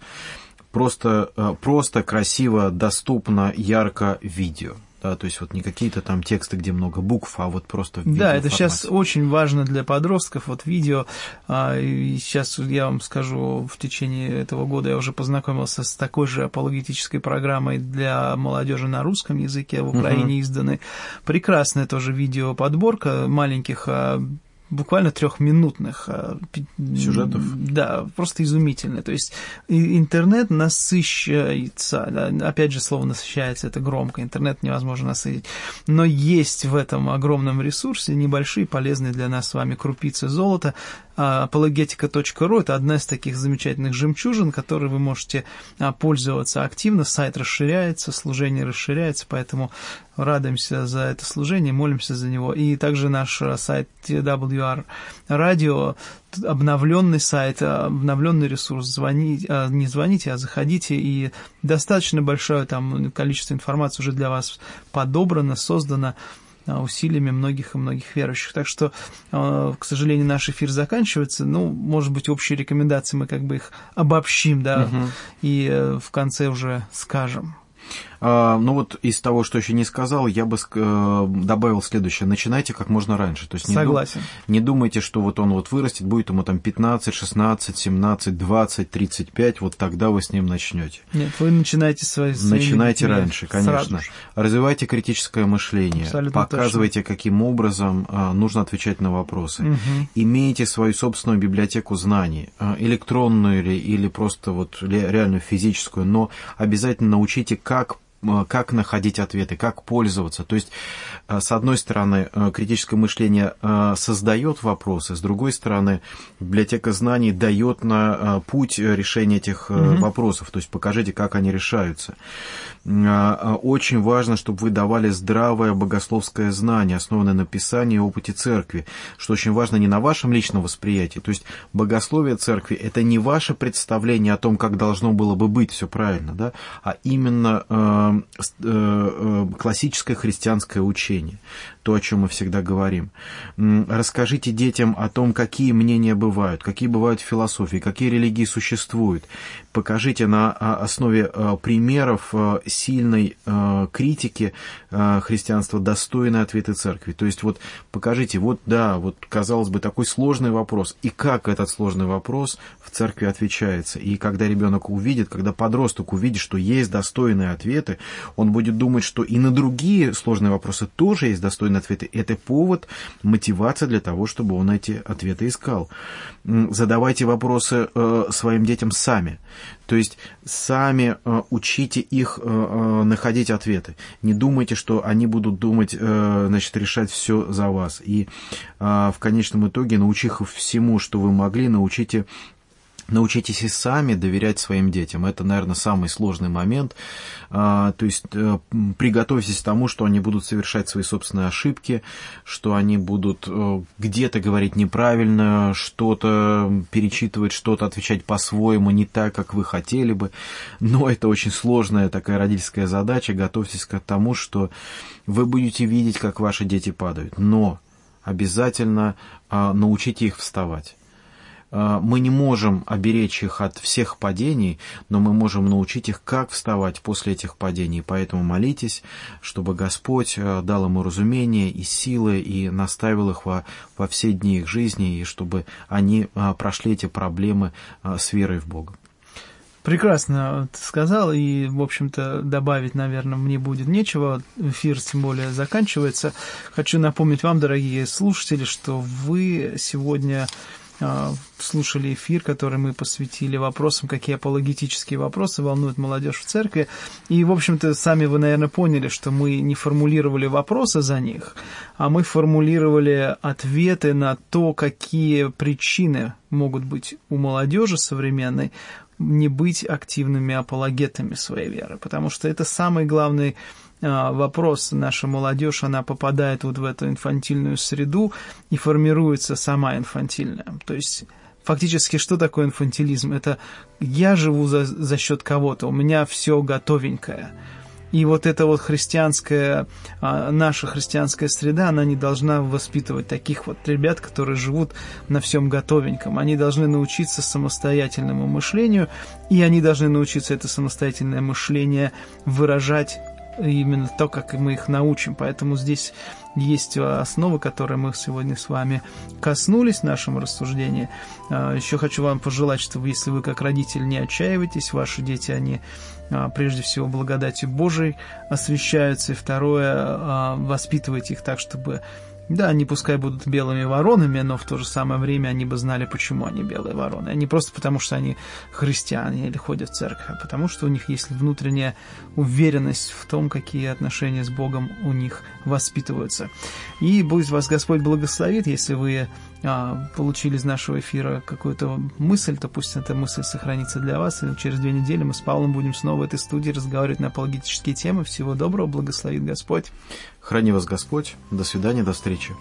Просто, а, просто красиво, доступно, ярко видео. да, то есть вот не какие-то там тексты, где много букв, а вот просто в Да, это сейчас очень важно для подростков, вот видео, а, и сейчас я вам скажу, в течение этого года я уже познакомился с такой же апологетической программой для молодежи на русском языке, в Украине uh-huh. изданы. Прекрасная тоже видеоподборка маленьких а, буквально трехминутных а, сюжетов. Да, просто изумительно. То есть интернет насыщается, да, опять же слово насыщается, это громко, интернет невозможно насытить, но есть в этом огромном ресурсе небольшие полезные для нас с вами крупицы золота, apologetica.ru – это одна из таких замечательных жемчужин, которой вы можете а, пользоваться активно. Сайт расширяется, служение расширяется, поэтому радуемся за это служение, молимся за него. И также наш а, сайт WR Radio, обновленный сайт, обновленный ресурс. Звоните, а, не звоните, а заходите, и достаточно большое там количество информации уже для вас подобрано, создано. Усилиями многих и многих верующих. Так что, к сожалению, наш эфир заканчивается. Ну, может быть, общие рекомендации мы как бы их обобщим, да, угу. и э, в конце уже скажем. А, ну вот из того, что еще не сказал, я бы э, добавил следующее. Начинайте как можно раньше. То есть не Согласен. Дум, не думайте, что вот он вот вырастет, будет ему там 15, 16, 17, 20, 35, вот тогда вы с ним начнете. Нет, вы начинаете свои Начинайте раньше, конечно. Развивайте критическое мышление. Абсолютно показывайте, точно. каким образом а, нужно отвечать на вопросы. Угу. Имейте свою собственную библиотеку знаний, а, электронную или, или просто вот реальную физическую, но обязательно научите, как как находить ответы, как пользоваться. То есть, э, с одной стороны, э, критическое мышление э, создает вопросы, с другой стороны, библиотека знаний дает на путь решения этих угу. вопросов. То есть, покажите, как они решаются. Очень важно, чтобы вы давали здравое богословское знание, основанное на Писании и опыте церкви, что очень важно не на вашем личном восприятии. То есть, богословие церкви – это не ваше представление о том, как должно было бы быть все правильно, да, а именно Э, э, классическое христианское учение, то, о чем мы всегда говорим. Расскажите детям о том, какие мнения бывают, какие бывают философии, какие религии существуют. Покажите на а, основе э, примеров сильной критики христианства достойные ответы церкви. То есть вот покажите, вот да, вот казалось бы такой сложный вопрос, и как этот сложный вопрос в церкви отвечается. И когда ребенок увидит, когда подросток увидит, что есть достойные ответы, он будет думать, что и на другие сложные вопросы тоже есть достойные ответы. Это повод, мотивация для того, чтобы он эти ответы искал. Задавайте вопросы э, своим детям сами. То есть сами э, учите их э, находить ответы. Не думайте, что они будут думать, значит, решать все за вас. И в конечном итоге, научив их всему, что вы могли, научите Научитесь и сами доверять своим детям. Это, наверное, самый сложный момент. А, то есть э, приготовьтесь к тому, что они будут совершать свои собственные ошибки, что они будут э, где-то говорить неправильно, что-то перечитывать, что-то отвечать по-своему, не так, как вы хотели бы. Но это очень сложная такая родительская задача. Готовьтесь к тому, что вы будете видеть, как ваши дети падают. Но обязательно а, научите их вставать. А, мы не можем оберечь их от всех падений, но мы можем научить их, как вставать после этих падений. Поэтому молитесь, чтобы Господь а, дал им разумение и силы, и наставил их во, во все дни их жизни, и чтобы они а, прошли эти проблемы с верой в Бога. Прекрасно ты сказал, и, в общем-то, добавить, наверное, мне будет нечего. Эфир, тем более, заканчивается. Хочу напомнить вам, дорогие слушатели, что вы сегодня слушали эфир, который мы посвятили вопросам, какие апологетические вопросы волнуют молодежь в церкви. И, в общем-то, сами вы, наверное, поняли, что мы не формулировали вопросы за них, а мы формулировали ответы на то, какие причины могут быть у молодежи современной не быть активными апологетами своей веры. Потому что это самый главный а, вопрос, наша молодежь, она попадает вот в эту инфантильную среду и формируется сама инфантильная. То есть фактически что такое инфантилизм? Это я живу за, за счет кого-то, у меня все готовенькое. И вот эта вот христианская, а, наша христианская среда, она не должна воспитывать таких вот ребят, которые живут на всем готовеньком. Они должны научиться самостоятельному мышлению, и они должны научиться это самостоятельное мышление выражать именно то, как мы их научим. Поэтому здесь есть основы, которые мы сегодня с вами коснулись в нашем рассуждении. А, еще хочу вам пожелать, чтобы если вы как родитель не отчаиваетесь, ваши дети, они а, прежде всего благодатью Божией освещаются, и второе, а, воспитывайте их так, чтобы да, они пускай будут белыми воронами, но в то же самое время они бы знали, почему они белые вороны. Не просто потому, что они христиане или ходят в церковь, а потому что у них есть внутренняя уверенность в том, какие отношения с Богом у них воспитываются. И пусть вас Господь благословит, если вы получили из нашего эфира какую-то мысль, то пусть эта мысль сохранится для вас. И через две недели мы с Павлом будем снова в этой студии разговаривать на апологетические темы. Всего доброго, благословит Господь. Храни вас Господь. До свидания, до встречи.